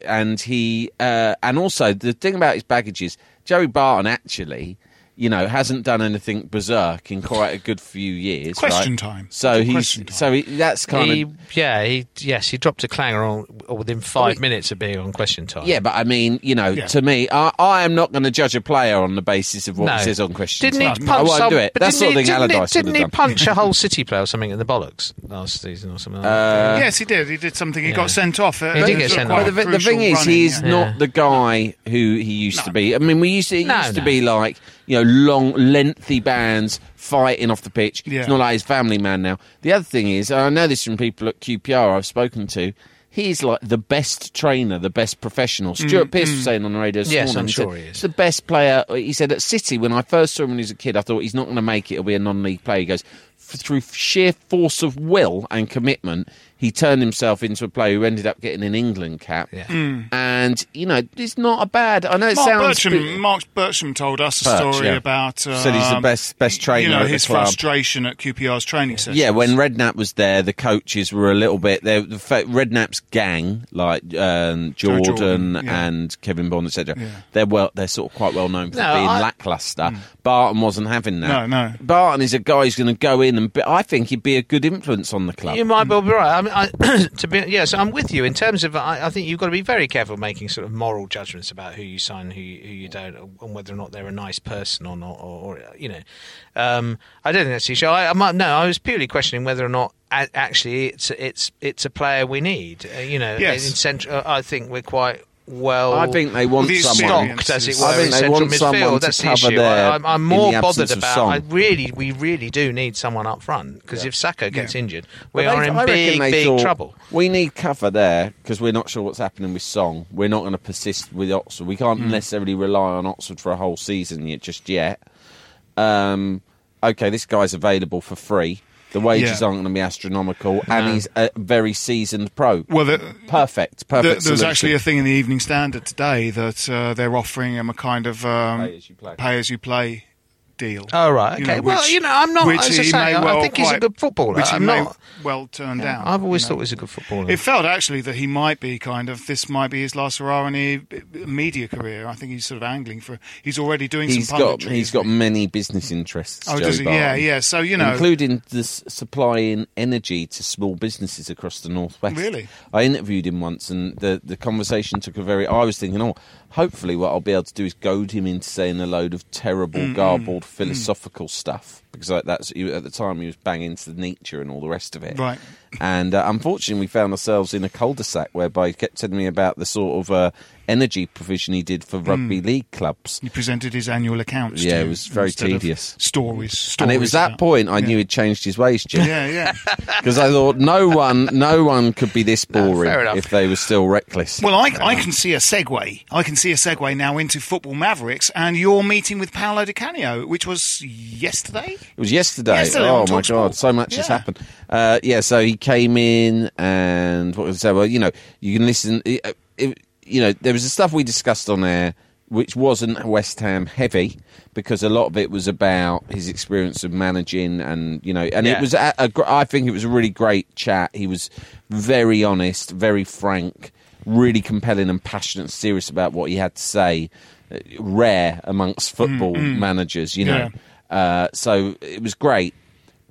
S5: and he uh, and also the thing about his baggage is Joey Barton actually, you know, hasn't done anything berserk in quite a good few years.
S4: Question
S5: right?
S4: time.
S5: So he's
S4: time.
S5: so he, that's kind
S7: He,
S5: of
S7: yeah, he yes, he dropped a clanger on or within five minutes of being on question time.
S5: yeah. But I mean, you know,
S4: Yeah.
S5: to me, I, I am not going to judge a player on the basis of what
S7: No.
S5: he says on question.
S7: Didn't he
S5: time.
S7: punch
S5: I won't
S7: some,
S5: do it. That's
S7: didn't
S5: sort of
S7: he,
S5: thing
S7: didn't he,
S5: Allardyce would
S7: didn't he
S5: done.
S7: punch a whole City player or something in the bollocks last season or something like that?
S5: Uh,
S4: yes, he did. He did something. He
S7: Yeah.
S4: got sent off.
S7: He did get sent off.
S5: The, the thing is, he's
S7: yeah.
S5: not the guy who he used to be. I mean, we used to, he used to be like you know long, lengthy bands fighting off the pitch.
S4: Yeah.
S5: It's not like his family man now. The other thing is, I know this from people at QPR I've spoken to. he's like the best trainer, the best professional. Mm, Stuart Pearce mm. was saying on the radio this
S7: Yes,
S5: morning.
S7: I'm
S5: he
S7: sure
S5: said,
S7: he is.
S5: the best player. He said at City when I first saw him when he was a kid, I thought he's not going to make it. He'll be a non-league player. He goes through sheer force of will and commitment. He turned himself into a player who ended up getting an England cap.
S7: Yeah.
S5: And you know, it's not a bad. I know it
S4: Mark
S5: sounds.
S4: Bertram,
S5: bit-
S4: Mark Bertram told us a
S5: Birch,
S4: story
S5: yeah.
S4: about. Um,
S5: Said he's the best- best trainer
S4: You know
S5: at the
S4: his
S5: club.
S4: frustration at QPR's training sessions.
S5: Yeah, when Redknapp was there, the coaches were a little bit. they The fa- Redknapp's gang, like um, Jordan,
S4: Jordan, yeah.
S5: and Kevin Bond, etc.
S4: Yeah.
S5: They're well, they're sort of quite well known for
S7: No,
S5: being
S7: I-
S5: lackluster. Barton wasn't having that.
S4: No, no.
S5: Barton is a guy who's going to go in and. Be, I think he'd be a good influence on the club.
S7: You might well be right. I mean, I, to be yes, I'm with you in terms of. I, I think you've got to be very careful making sort of moral judgments about who you sign, who you, who you don't, and whether or not they're a nice person or not, or, or you know. Um, I don't think that's the issue. I, I no, I was purely questioning whether or not a, actually it's it's it's a player we need. Uh, you know,
S4: Yes.
S7: in central, I think we're quite well.
S5: I think they want
S4: Well, the
S5: someone.
S4: experience
S7: stocked, as it
S4: is-
S7: were,
S5: I think
S7: in
S5: they
S7: central
S5: want someone
S7: midfield.
S5: to
S7: That's the
S5: cover
S7: issue.
S5: their-
S7: I, I'm, I'm more
S5: the
S7: bothered about. I really, we really do need someone up front because if Sakho gets injured, we
S5: But
S7: are
S5: they-
S7: in
S5: I
S7: big, big
S5: thought,
S7: trouble.
S5: We need cover there because we're not sure what's happening with Song. We're not going to persist with Oxford. We can't
S7: Hmm.
S5: necessarily rely on Oxford for a whole season yet, just yet. Um, okay, this guy's available for free. The wages
S4: Yeah.
S5: aren't going to be astronomical, and he's a very seasoned pro.
S4: Well, the,
S5: perfect, perfect.
S4: There's
S5: solution.
S4: actually a thing in the Evening Standard today that uh, they're offering him a kind of um,
S5: Pay as you play.
S4: pay as you play deal.
S7: Oh right,
S4: You
S7: okay.
S4: know,
S7: well,
S4: which-
S7: you know, I'm not.
S4: which
S7: As I say,
S4: may well
S7: I think he's a good footballer.
S4: Which he
S7: I'm
S4: may
S7: not.
S4: well turn down.
S7: I've always
S4: you
S7: thought
S4: know.
S7: he was a good footballer.
S4: It felt actually that he might be kind of this might be his last hurrah in media career. I think he's sort of angling for. He's already doing
S5: He's
S4: some
S5: got
S4: punditry.
S5: he's got many business interests.
S4: Oh,
S5: Joe
S4: does he? Yeah,
S5: Barton.
S4: yeah. So you know,
S5: including the s- supplying energy to small businesses across the northwest.
S4: Really?
S5: I interviewed him once, and the the conversation took a very. I was thinking, oh, hopefully, what I'll be able to do is goad him into saying a load of terrible,
S4: Mm,
S5: garbled, philosophical stuff because like, that's at the time he was banging to Nietzsche and all the rest of it.
S4: Right.
S5: And uh, unfortunately, we found ourselves in a cul-de-sac whereby he kept telling me about the sort of uh, energy provision he did for rugby league clubs.
S4: he presented his annual accounts.
S5: Yeah,
S4: to
S5: it was very tedious.
S4: Stories, stories,
S5: And it was that
S4: about-
S5: point I
S4: yeah.
S5: knew he'd changed his ways, Jim.
S4: Yeah, yeah.
S5: Because I thought no one, no one could be this boring
S7: fair enough.
S5: if they were still reckless.
S4: Well, I, I can see a segue. I can see a segue now into football Mavericks and your meeting with Paolo Di Canio, which was yesterday.
S5: it was yesterday.
S4: Yesterday
S5: oh my god, so much has happened. Uh, yeah, so he came in and what was I say? Well, you know, you can listen. It, it, you know, there was the stuff we discussed on air, which wasn't West Ham heavy because a lot of it was about his experience of managing, and you know, and it was. A, a, I think it was a really great chat. He was very honest, very frank, really compelling and passionate, serious about what he had to say. Uh, Rare amongst football managers, you know. Uh, so it was great.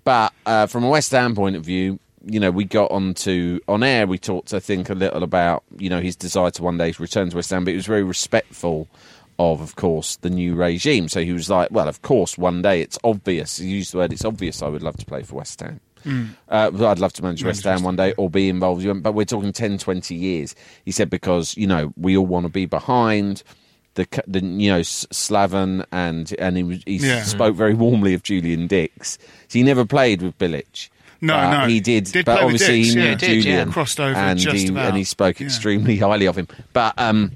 S5: But uh, from a West Ham point of view, you know, we got on to on air. We talked, I think, a little about you know his desire to one day return to West Ham, but he was very respectful of, of course, the new regime. So he was like, "Well, of course, one day it's obvious." He used the word, "It's obvious." I would love to play for West Ham. Uh, I'd love to manage West Ham one day or be involved. But we're talking 10, 20 years. He said because you know we all want to be behind the the you know Slaven and and he he
S4: Yeah.
S5: spoke very warmly of Julian Dicks. So he never played with Bilic.
S4: No,
S5: but
S4: no.
S5: he did.
S4: Did
S5: but
S4: play with
S5: obviously
S4: Dicks,
S5: he knew
S4: yeah.
S7: He did, yeah.
S5: Julian
S4: Crossed over
S5: and
S4: just
S5: he,
S4: about.
S5: and he spoke
S4: Yeah.
S5: extremely highly of him. But um,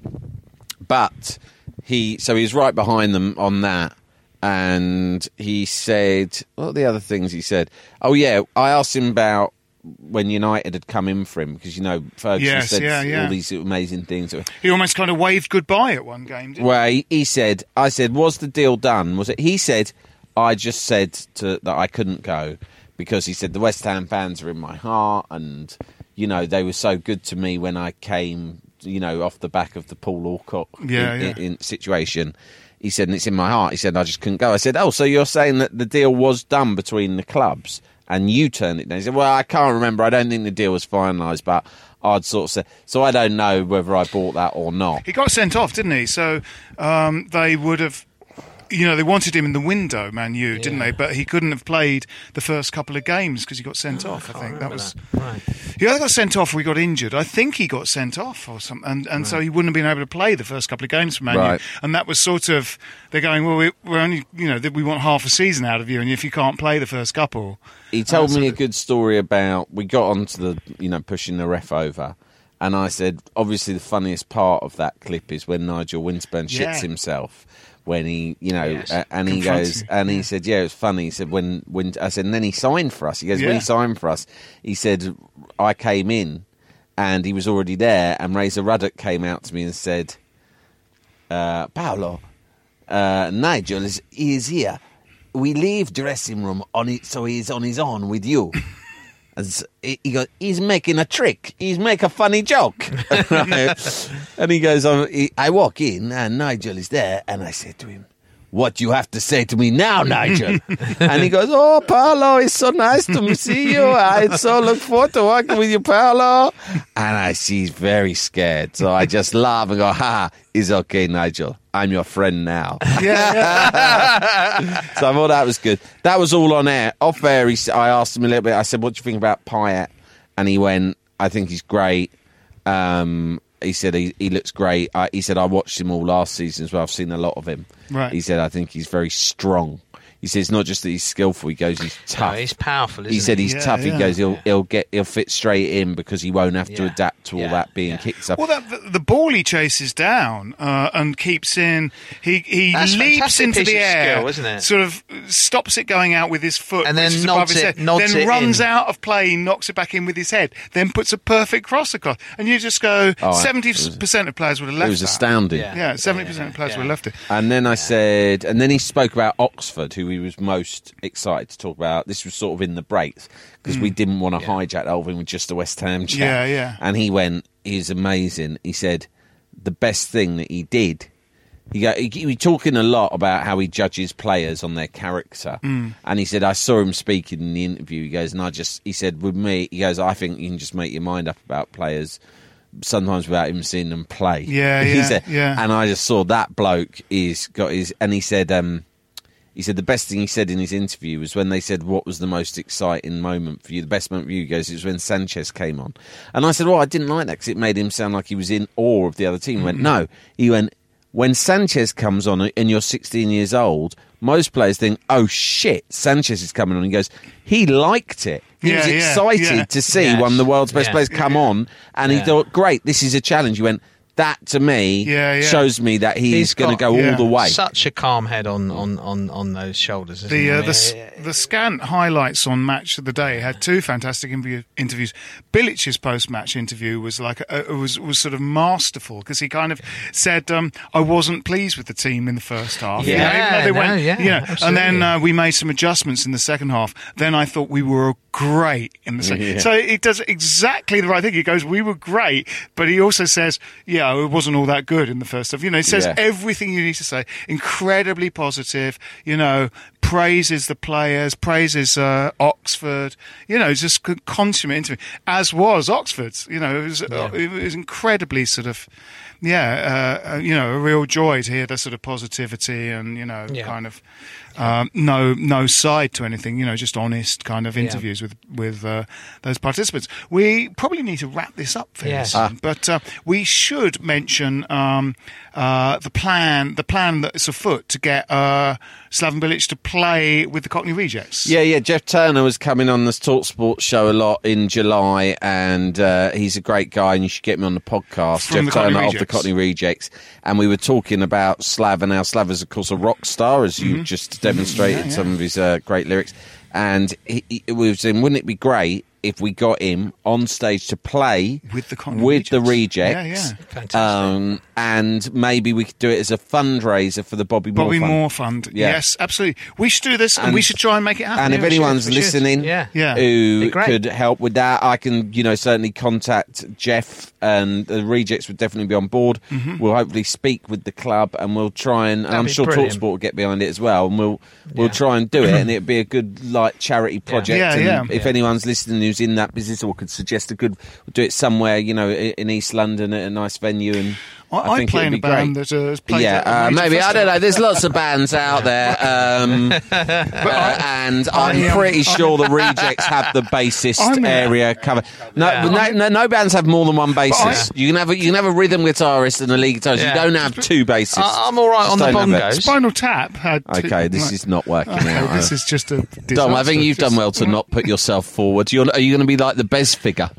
S5: but he so he was right behind them on that. And he said, what are the other things he said? Oh yeah, I asked him about when United had come in for him because you know Ferguson
S4: Yes,
S5: said
S4: yeah, yeah.
S5: all these amazing things.
S4: He almost kind of waved goodbye at one game, didn't
S5: Well, he, he said, I said, was the deal done? Was it? He said, I just said to, that I couldn't go because he said the West Ham fans are in my heart, and you know they were so good to me when I came, you know, off the back of the Paul Alcock
S4: Yeah,
S5: in,
S4: yeah.
S5: in- in situation. He said, and it's in my heart. He said, I just couldn't go. I said, oh, so you're saying that the deal was done between the clubs and you turned it down? He said, well, I can't remember. I don't think the deal was finalised, but I'd sort of say, so I don't know whether I bought that or not.
S4: He got sent off, didn't he? So um, they would have, you know, they wanted him in the window, Man U, didn't they? But he couldn't have played the first couple of games because he got sent
S5: Oh,
S4: off. I, think that was.
S7: Right.
S4: He either got sent off or he got injured. I think he got sent off or something, and, and so he wouldn't have been able to play the first couple of games for Man U. And that was sort of they're going, well, we, we're only, you know, we want half a season out of you, and if you can't play the first couple,
S5: He told
S4: so
S5: me a good story about we got onto the you know pushing the ref over, And I said, obviously, the funniest part of that clip is when Nigel Winterburn shits
S4: Yeah.
S5: himself. When he, you know,
S7: Yes.
S5: uh, and he goes,
S4: you,
S5: and he
S4: yeah.
S5: said, "Yeah, it was funny." He said, "When, when I said, and then he signed for us." He goes, "When he signed for us, he said, I came in, and he was already there, and Razor Ruddock came out to me and said, uh, Paolo, uh, Nigel is he is here. We leave dressing room on it, so he's on his own with you." And s- he he goes, he's making a trick. He's make a funny joke. and he goes, I, I walk in and Nigel is there, and I say to him, "What you have to say to me now, Nigel?" and he goes, "Oh, Paolo, it's so nice to see you. I so look forward to working with you, Paolo." And I see he's very scared, so I just laugh and go, "Ha, it's okay, Nigel. I'm your friend now." so I thought that was good. That was all on air. Off air, he, I asked him a little bit. I said, "What do you think about Payet?" And he went, "I think he's great." Um, he said he, he looks great. I, he said I watched him all last season as well. I've seen a lot of him.
S4: Right.
S5: He said I think he's very strong. He says it's not just that he's skillful. He goes he's
S7: No,
S5: tough.
S7: he's powerful. Isn't
S5: he said he's
S4: Yeah,
S5: tough. He goes he'll he'll get he'll fit straight in because he won't have to adapt to all that being
S7: Yeah.
S5: kicked up.
S4: Well, that, the, the ball he chases down uh, and keeps in, he he
S7: That's
S4: leaps into the air,
S7: skill, isn't it?
S4: sort of stops it going out with his foot,
S7: And then nods
S4: above his
S7: it-
S4: head,
S7: nods
S4: then
S7: it
S4: runs
S7: in.
S4: out of play, knocks it back in with his head, then puts a perfect cross across, and you just go,
S5: Oh,
S4: seventy percent of players would have left.
S5: it was
S4: that.
S5: astounding.
S7: Yeah.
S4: Yeah, seventy percent of players
S7: yeah.
S4: would have left it.
S5: And then I said, and then he spoke about Oxford, who he was most excited to talk about. This was sort of in the breaks because we didn't want to hijack the whole thing with just a West Ham chat.
S4: Yeah, yeah.
S5: And he went, he's amazing. He said, the best thing that he did. He, go, he, he was talking a lot about how he judges players on their character,
S4: Hmm.
S5: and he said I saw him speaking in the interview. He goes, and I just, he said, with me, he goes, I think you can just make your mind up about players sometimes without even seeing them play.
S4: Yeah,
S5: he
S4: yeah,
S5: said,
S4: yeah.
S5: and I just saw that bloke is got his, and he said, um, he said the best thing he said in his interview was when they said what was the most exciting moment for you, the best moment for you. Goes, it was when Sanchez came on, and I said, well, I didn't like that because it made him sound like he was in awe of the other team. He went, mm. no, he went. When Sanchez comes on and you're 16 years old, most players think, "Oh shit, Sanchez is coming on." He goes, "He liked it. He was
S4: Yeah, yeah,
S5: excited
S4: yeah.
S5: to see one of the world's best
S7: Yeah.
S5: players come on, and he thought, great, this is a challenge." He went, "That to me
S4: Yeah, yeah.
S5: shows me that he's,
S7: He's
S5: going to go
S4: yeah.
S5: all the way."
S7: Such a calm head on on on, on those shoulders. Isn't
S4: The uh,
S7: I
S4: the
S7: mean,
S4: s- the scant highlights on Match of the Day had two fantastic interview- interviews. Bilic's post match interview was like uh, was was sort of masterful because he kind of said um, I wasn't pleased with the team in the first half. You know,
S7: Yeah,
S4: even they
S7: no,
S4: went,
S7: yeah,
S4: you know, and then uh, we made some adjustments in the second half. Then I thought we were great in the second.
S5: Yeah.
S4: So he does exactly the right thing. He goes, "We were great," but he also says, "Yeah, it wasn't all that good in the first half." You know, it says
S5: Yeah.
S4: everything you need to say. Incredibly positive. You know, praises the players, praises uh, Oxford. You know, just con- consummate interview. As was Oxford's. You know, it was, uh, it was incredibly sort of. Yeah, uh, uh, you know, a real joy to hear the sort of positivity and you know,
S7: Yeah.
S4: kind of um, no no side to anything. You know, just honest kind of interviews with with uh, those participants. We probably need to wrap this up fairly
S7: Yes.
S4: soon, but uh, we should mention um, uh, the plan the plan that's afoot to get uh, Slaven Bilic to play with the Cockney Rejects.
S5: Yeah, yeah. Jeff Turner was coming on the Talk Sports show a lot in July, and uh, he's a great guy, and you should get me on the podcast.
S4: From
S5: Jeff
S4: the
S5: Turner of the
S4: Rejects.
S5: Cockney Rejects, and we were talking about Slav, and how Slav is, of course, a rock star, as
S4: Mm-hmm.
S5: you just demonstrated some of his uh, great lyrics. And he, he, we were saying, wouldn't it be great if we got him on stage to play
S4: With the Cockney
S5: with the
S4: Rejects.
S5: Rejects?
S4: Yeah, yeah.
S7: Fantastic.
S5: Um, and maybe we could do it as a fundraiser for the Bobby Moore
S4: Bobby
S5: Fund.
S4: Moore Fund.
S5: Yeah.
S4: Yes, absolutely. We should do this, and, we should try and make it happen.
S5: And if
S4: Yeah, we
S5: anyone's
S4: should.
S5: listening,
S7: Yeah.
S4: Yeah.
S5: who could help with that, I can, you know, certainly contact Jeff, and the rejects would definitely be on board.
S4: Mm-hmm.
S5: We'll hopefully speak with the club, and we'll try and, and I'm sure
S7: brilliant.
S5: Talksport will get behind it as well, and we'll we'll
S7: Yeah.
S5: try and do it, and it'd be a good like charity project.
S4: Yeah,
S5: and
S4: yeah.
S5: If
S7: Yeah.
S5: anyone's listening who's in that business or could suggest a good, we'll do it somewhere, you know, in East London at a nice venue, and
S4: I, I,
S5: think
S4: play
S5: it'd
S4: in a
S5: be
S4: band
S5: great.
S4: that uh, has played
S5: yeah,
S4: at
S5: uh,
S4: major
S5: maybe I don't know. There's lots of bands out there, um, uh, and I'm
S4: I, um,
S5: pretty sure the Rejects have the bassist
S4: I'm,
S5: area covered. No,
S7: Yeah.
S5: no, no, no bands have more than one bassist.
S4: I-
S5: you can have a, you can have a rhythm guitarist and a lead guitarist.
S7: Yeah.
S5: You don't have two bassists.
S7: I- I'm all right
S5: Just
S7: on the
S5: don't
S7: bongos.
S4: Spinal Tap had. two-
S5: Okay, this
S4: like-
S5: is not working
S4: Okay,
S5: out.
S4: this is just a.
S5: Dom, I think you've done well to not put yourself forward. You're, are you going to be like the best figure?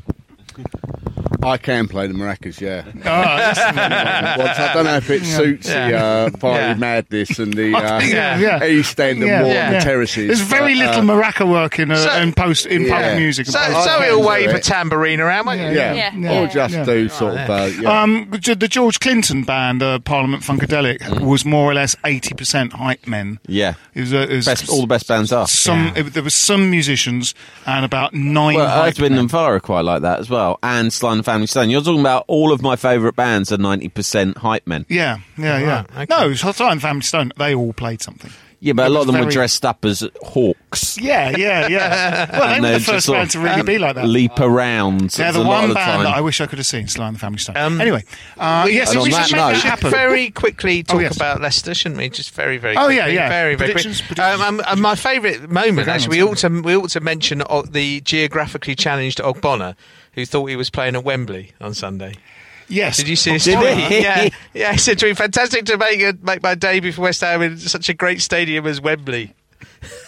S6: I can play the maracas, yeah.
S4: Oh, that's
S6: I don't know if it suits the
S7: Yeah.
S6: uh, fiery
S7: Yeah.
S6: madness and the uh,
S4: Yeah, yeah.
S6: East End and
S4: Yeah,
S6: more
S7: yeah.
S6: the terraces.
S4: There's very
S6: but,
S4: little
S6: uh,
S4: maraca work in, uh,
S7: So-
S4: in post in
S6: Yeah.
S4: pop music. and
S7: So,
S4: post-
S7: so he'll wave
S6: do
S7: a tambourine around, won't you?
S6: Yeah.
S8: Yeah.
S4: Yeah.
S6: Or just
S4: Yeah.
S6: do sort of. Uh, yeah.
S4: Um, the the George Clinton band, uh, Parliament Funkadelic,
S6: Mm.
S4: was more or less eighty percent hype men.
S5: Yeah.
S4: It was, uh, it was
S5: Best, all the best bands are.
S4: some. It, there was some musicians and about nine.
S5: Well,
S4: hype
S5: Earth, Wind
S4: men.
S5: and Fire are quite like that as well. And Sly and the Family Stone. You're talking about all of my favourite bands are 90% hype men.
S4: Yeah, yeah, yeah.
S7: Right, okay.
S4: No, Sly and the Family Stone. They all played something.
S5: Yeah, but
S4: It
S5: a lot of them were dressed up as hawks.
S4: Yeah, yeah, yeah. Well, they
S5: And
S4: were
S5: they're
S4: the
S5: just
S4: first
S5: sort
S4: band
S5: of
S4: to really be like that.
S5: Leap around.
S4: They're
S5: a
S4: the
S5: lot
S4: one
S5: of the
S4: band
S5: time.
S4: that I wish I could have seen, Sly and the Family Stone.
S7: Um,
S4: anyway, uh, yes,
S5: And
S4: we
S5: on
S4: should
S5: that
S4: make
S5: note-
S4: that happen.
S7: very quickly talk
S4: yes.
S7: about Leicester, shouldn't we? Just very, very.
S4: Oh, yeah, yeah.
S7: Very, very
S4: Predictions,
S7: quickly.
S4: predictions.
S7: Um, um, and my favourite moment, actually, we ought to we ought to mention uh, the geographically challenged Ogbonna, who thought he was playing at Wembley on Sunday.
S4: Yes.
S7: Did you see his
S5: Did
S7: tweet? Yeah, yeah. He said to me, "Fantastic to make a, make my debut for West Ham in such a great stadium as Wembley."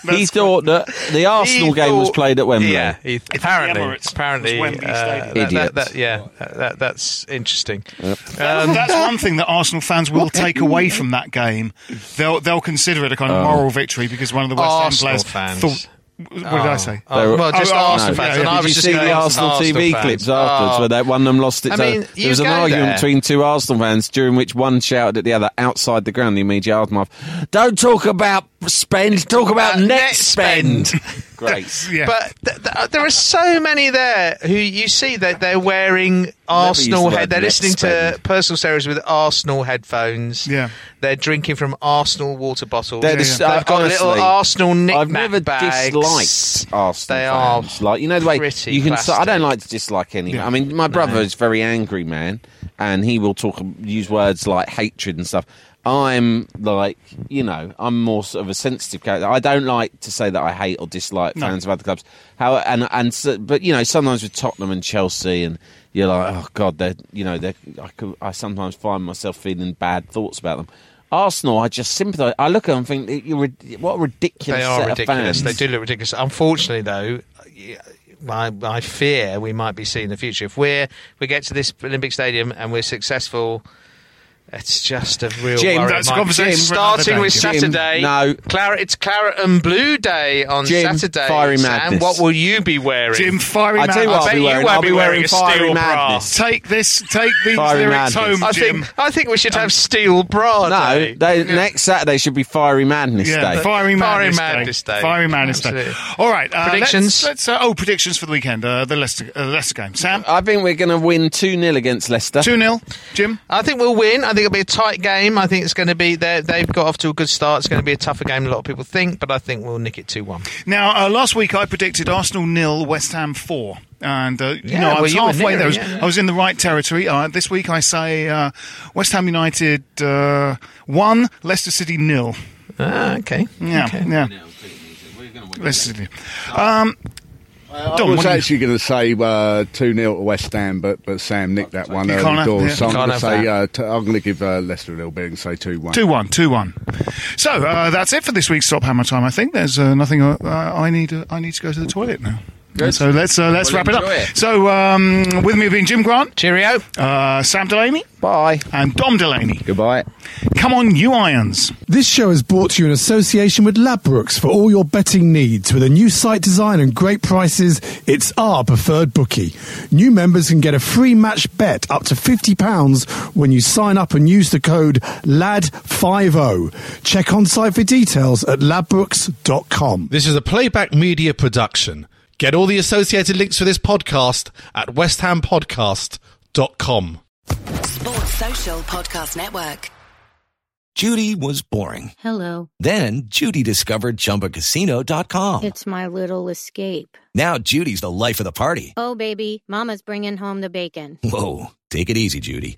S5: he thought that the Arsenal
S7: He
S5: game was played at Wembley.
S7: Yeah, he, apparently,
S4: Emirates.
S7: apparently,
S4: was Wembley
S7: uh,
S4: Stadium.
S7: that- that- that- yeah, that, that- that's interesting.
S4: That's one thing that Arsenal fans will take away from that game. They'll they'll consider it a kind of moral victory because one of the West Ham
S7: Arsenal
S4: players
S7: fans.
S4: thought. What did I oh. say?
S7: Oh, well, just
S4: Oh, oh,
S7: Arsenal
S4: no.
S7: fans.
S4: Yeah,
S7: and
S4: yeah.
S7: I
S5: Did
S7: was
S5: you
S7: just
S5: see the
S7: on
S5: Arsenal TV
S7: fans.
S5: clips afterwards
S7: Oh.
S5: where that one of them lost its
S7: I mean,
S5: There
S7: you
S5: was an argument
S7: there.
S5: between two Arsenal fans during which one shouted at the other outside the ground the immediate aftermath, Don't talk about spend, talk about
S7: Uh,
S5: net
S7: net
S5: spend.
S7: spend.
S5: Great.
S4: Yeah.
S7: But th- th- there are so many there who you see that they're wearing Arsenal
S5: the
S7: head. They're
S5: net
S7: listening to personal series with Arsenal headphones.
S4: Yeah.
S7: They're drinking from Arsenal water bottles.
S5: They're the-
S7: They've
S5: uh,
S7: got little
S5: honestly,
S7: Arsenal knick
S5: I've never
S7: bags.
S5: disliked Arsenal
S7: They are
S5: fans. Like you know the way
S7: pretty
S5: you can. So,
S7: I
S5: don't like to dislike anyone.
S4: Yeah.
S5: I mean, my brother is a very angry man, and he will talk use words like hatred and stuff. I'm like, you know, I'm more sort of a sensitive character. I don't like to say that I hate or dislike
S4: No.
S5: fans of other clubs. How and and so, but you know, sometimes with Tottenham and Chelsea, and you're like, oh god, they're you know, they I could, I sometimes find myself feeling bad thoughts about them. Arsenal, I just sympathise. I look at them and think, you're what a ridiculous
S7: They are
S5: set
S7: ridiculous. They do look ridiculous. Unfortunately, though, I, I fear we might be seeing the future if we're we get to this Olympic Stadium and we're successful. It's just a real
S5: Jim,
S7: worry.
S4: that's a
S7: Mike.
S4: conversation
S7: Jim, starting with
S4: Jim.
S7: Saturday.
S5: no.
S7: claret. It's claret and blue day on
S5: Jim,
S7: Saturday.
S5: fiery
S7: Sam.
S5: madness.
S7: What will you be wearing?
S4: Jim, fiery
S5: I tell you
S4: man.
S5: what, I'll
S7: bet
S5: be
S7: you
S5: wearing.
S7: won't
S5: I'll
S7: be
S5: be
S7: wearing
S5: wearing
S7: a steel
S5: fiery
S7: bra.
S5: madness.
S4: Take this. Take these
S5: Fiery
S4: lyrics
S5: madness.
S4: home,
S7: I
S4: Jim.
S7: think I think we should have steel bra.
S5: No,
S7: day.
S5: they, next Saturday should be Fiery Madness
S4: Yeah,
S5: Day.
S4: Fiery
S7: Fiery
S4: Madness,
S7: Madness
S4: Day.
S7: Day.
S4: Fiery Madness Day. All right. Uh,
S7: Predictions?
S4: Let's, let's, uh, oh, predictions for the weekend. Uh, the Leicester, uh, Leicester game. Sam,
S5: I think we're going to win 2 0 against Leicester.
S4: 2 0. Jim?
S7: I think we'll win. I think it'll be a tight game. I think it's going to be they're- they've got off to a good start. It's going to be a tougher game than a lot of people think, but I think we'll nick it two one.
S4: Now, uh, last week I predicted Arsenal nil, West Ham four. And, uh, you know, I was
S7: you were
S4: halfway
S7: near
S4: there. I
S7: it,
S4: was,
S7: yeah, yeah.
S4: I was in the right territory. Uh, this week I say uh, West Ham United uh, 1, Leicester City nil.
S7: Ah, okay.
S4: Yeah,
S7: Okay.
S4: yeah. Leicester City. Um,
S6: I
S4: Dom,
S6: was
S4: what
S6: actually going to say uh, 2 0 to West Ham, but, but Sam nicked that one early
S4: have-
S6: doors.
S4: yeah.
S6: So I'm going to say,
S7: have
S6: uh, t- I'm going to give uh, Leicester a little bit and say 2 1.
S4: 2 1, 2 1. So uh, that's it for this week's Stop Hammer Time. I think there's uh, nothing uh, I need. Uh, I need to go to the toilet now.
S5: Good.
S4: So let's uh, let's
S5: Well,
S4: wrap it up.
S5: it.
S4: So um, with me have been Jim Grant,
S7: Cheerio.
S4: uh, Sam Delaney,
S5: Bye.
S4: and Dom Delaney.
S5: Goodbye.
S4: Come on, you irons.
S3: This show is brought to you in association with Ladbrokes for all your betting needs. With a new site design and great prices, it's our preferred bookie. New members can get a free match bet up to £50 when you sign up and use the code LAD50. Check on site for details at ladbrokes.com.
S9: This is a playback media production. Get all the associated links for this podcast at westhampodcast.com.
S10: Sports Social Podcast Network.
S11: Judy was boring.
S8: Hello.
S11: Then Judy discovered ChumbaCasino.com.
S8: It's my little escape.
S11: Now Judy's the life of the party.
S8: Oh, baby, Mama's bringing home the bacon.
S11: Whoa, take it easy, Judy.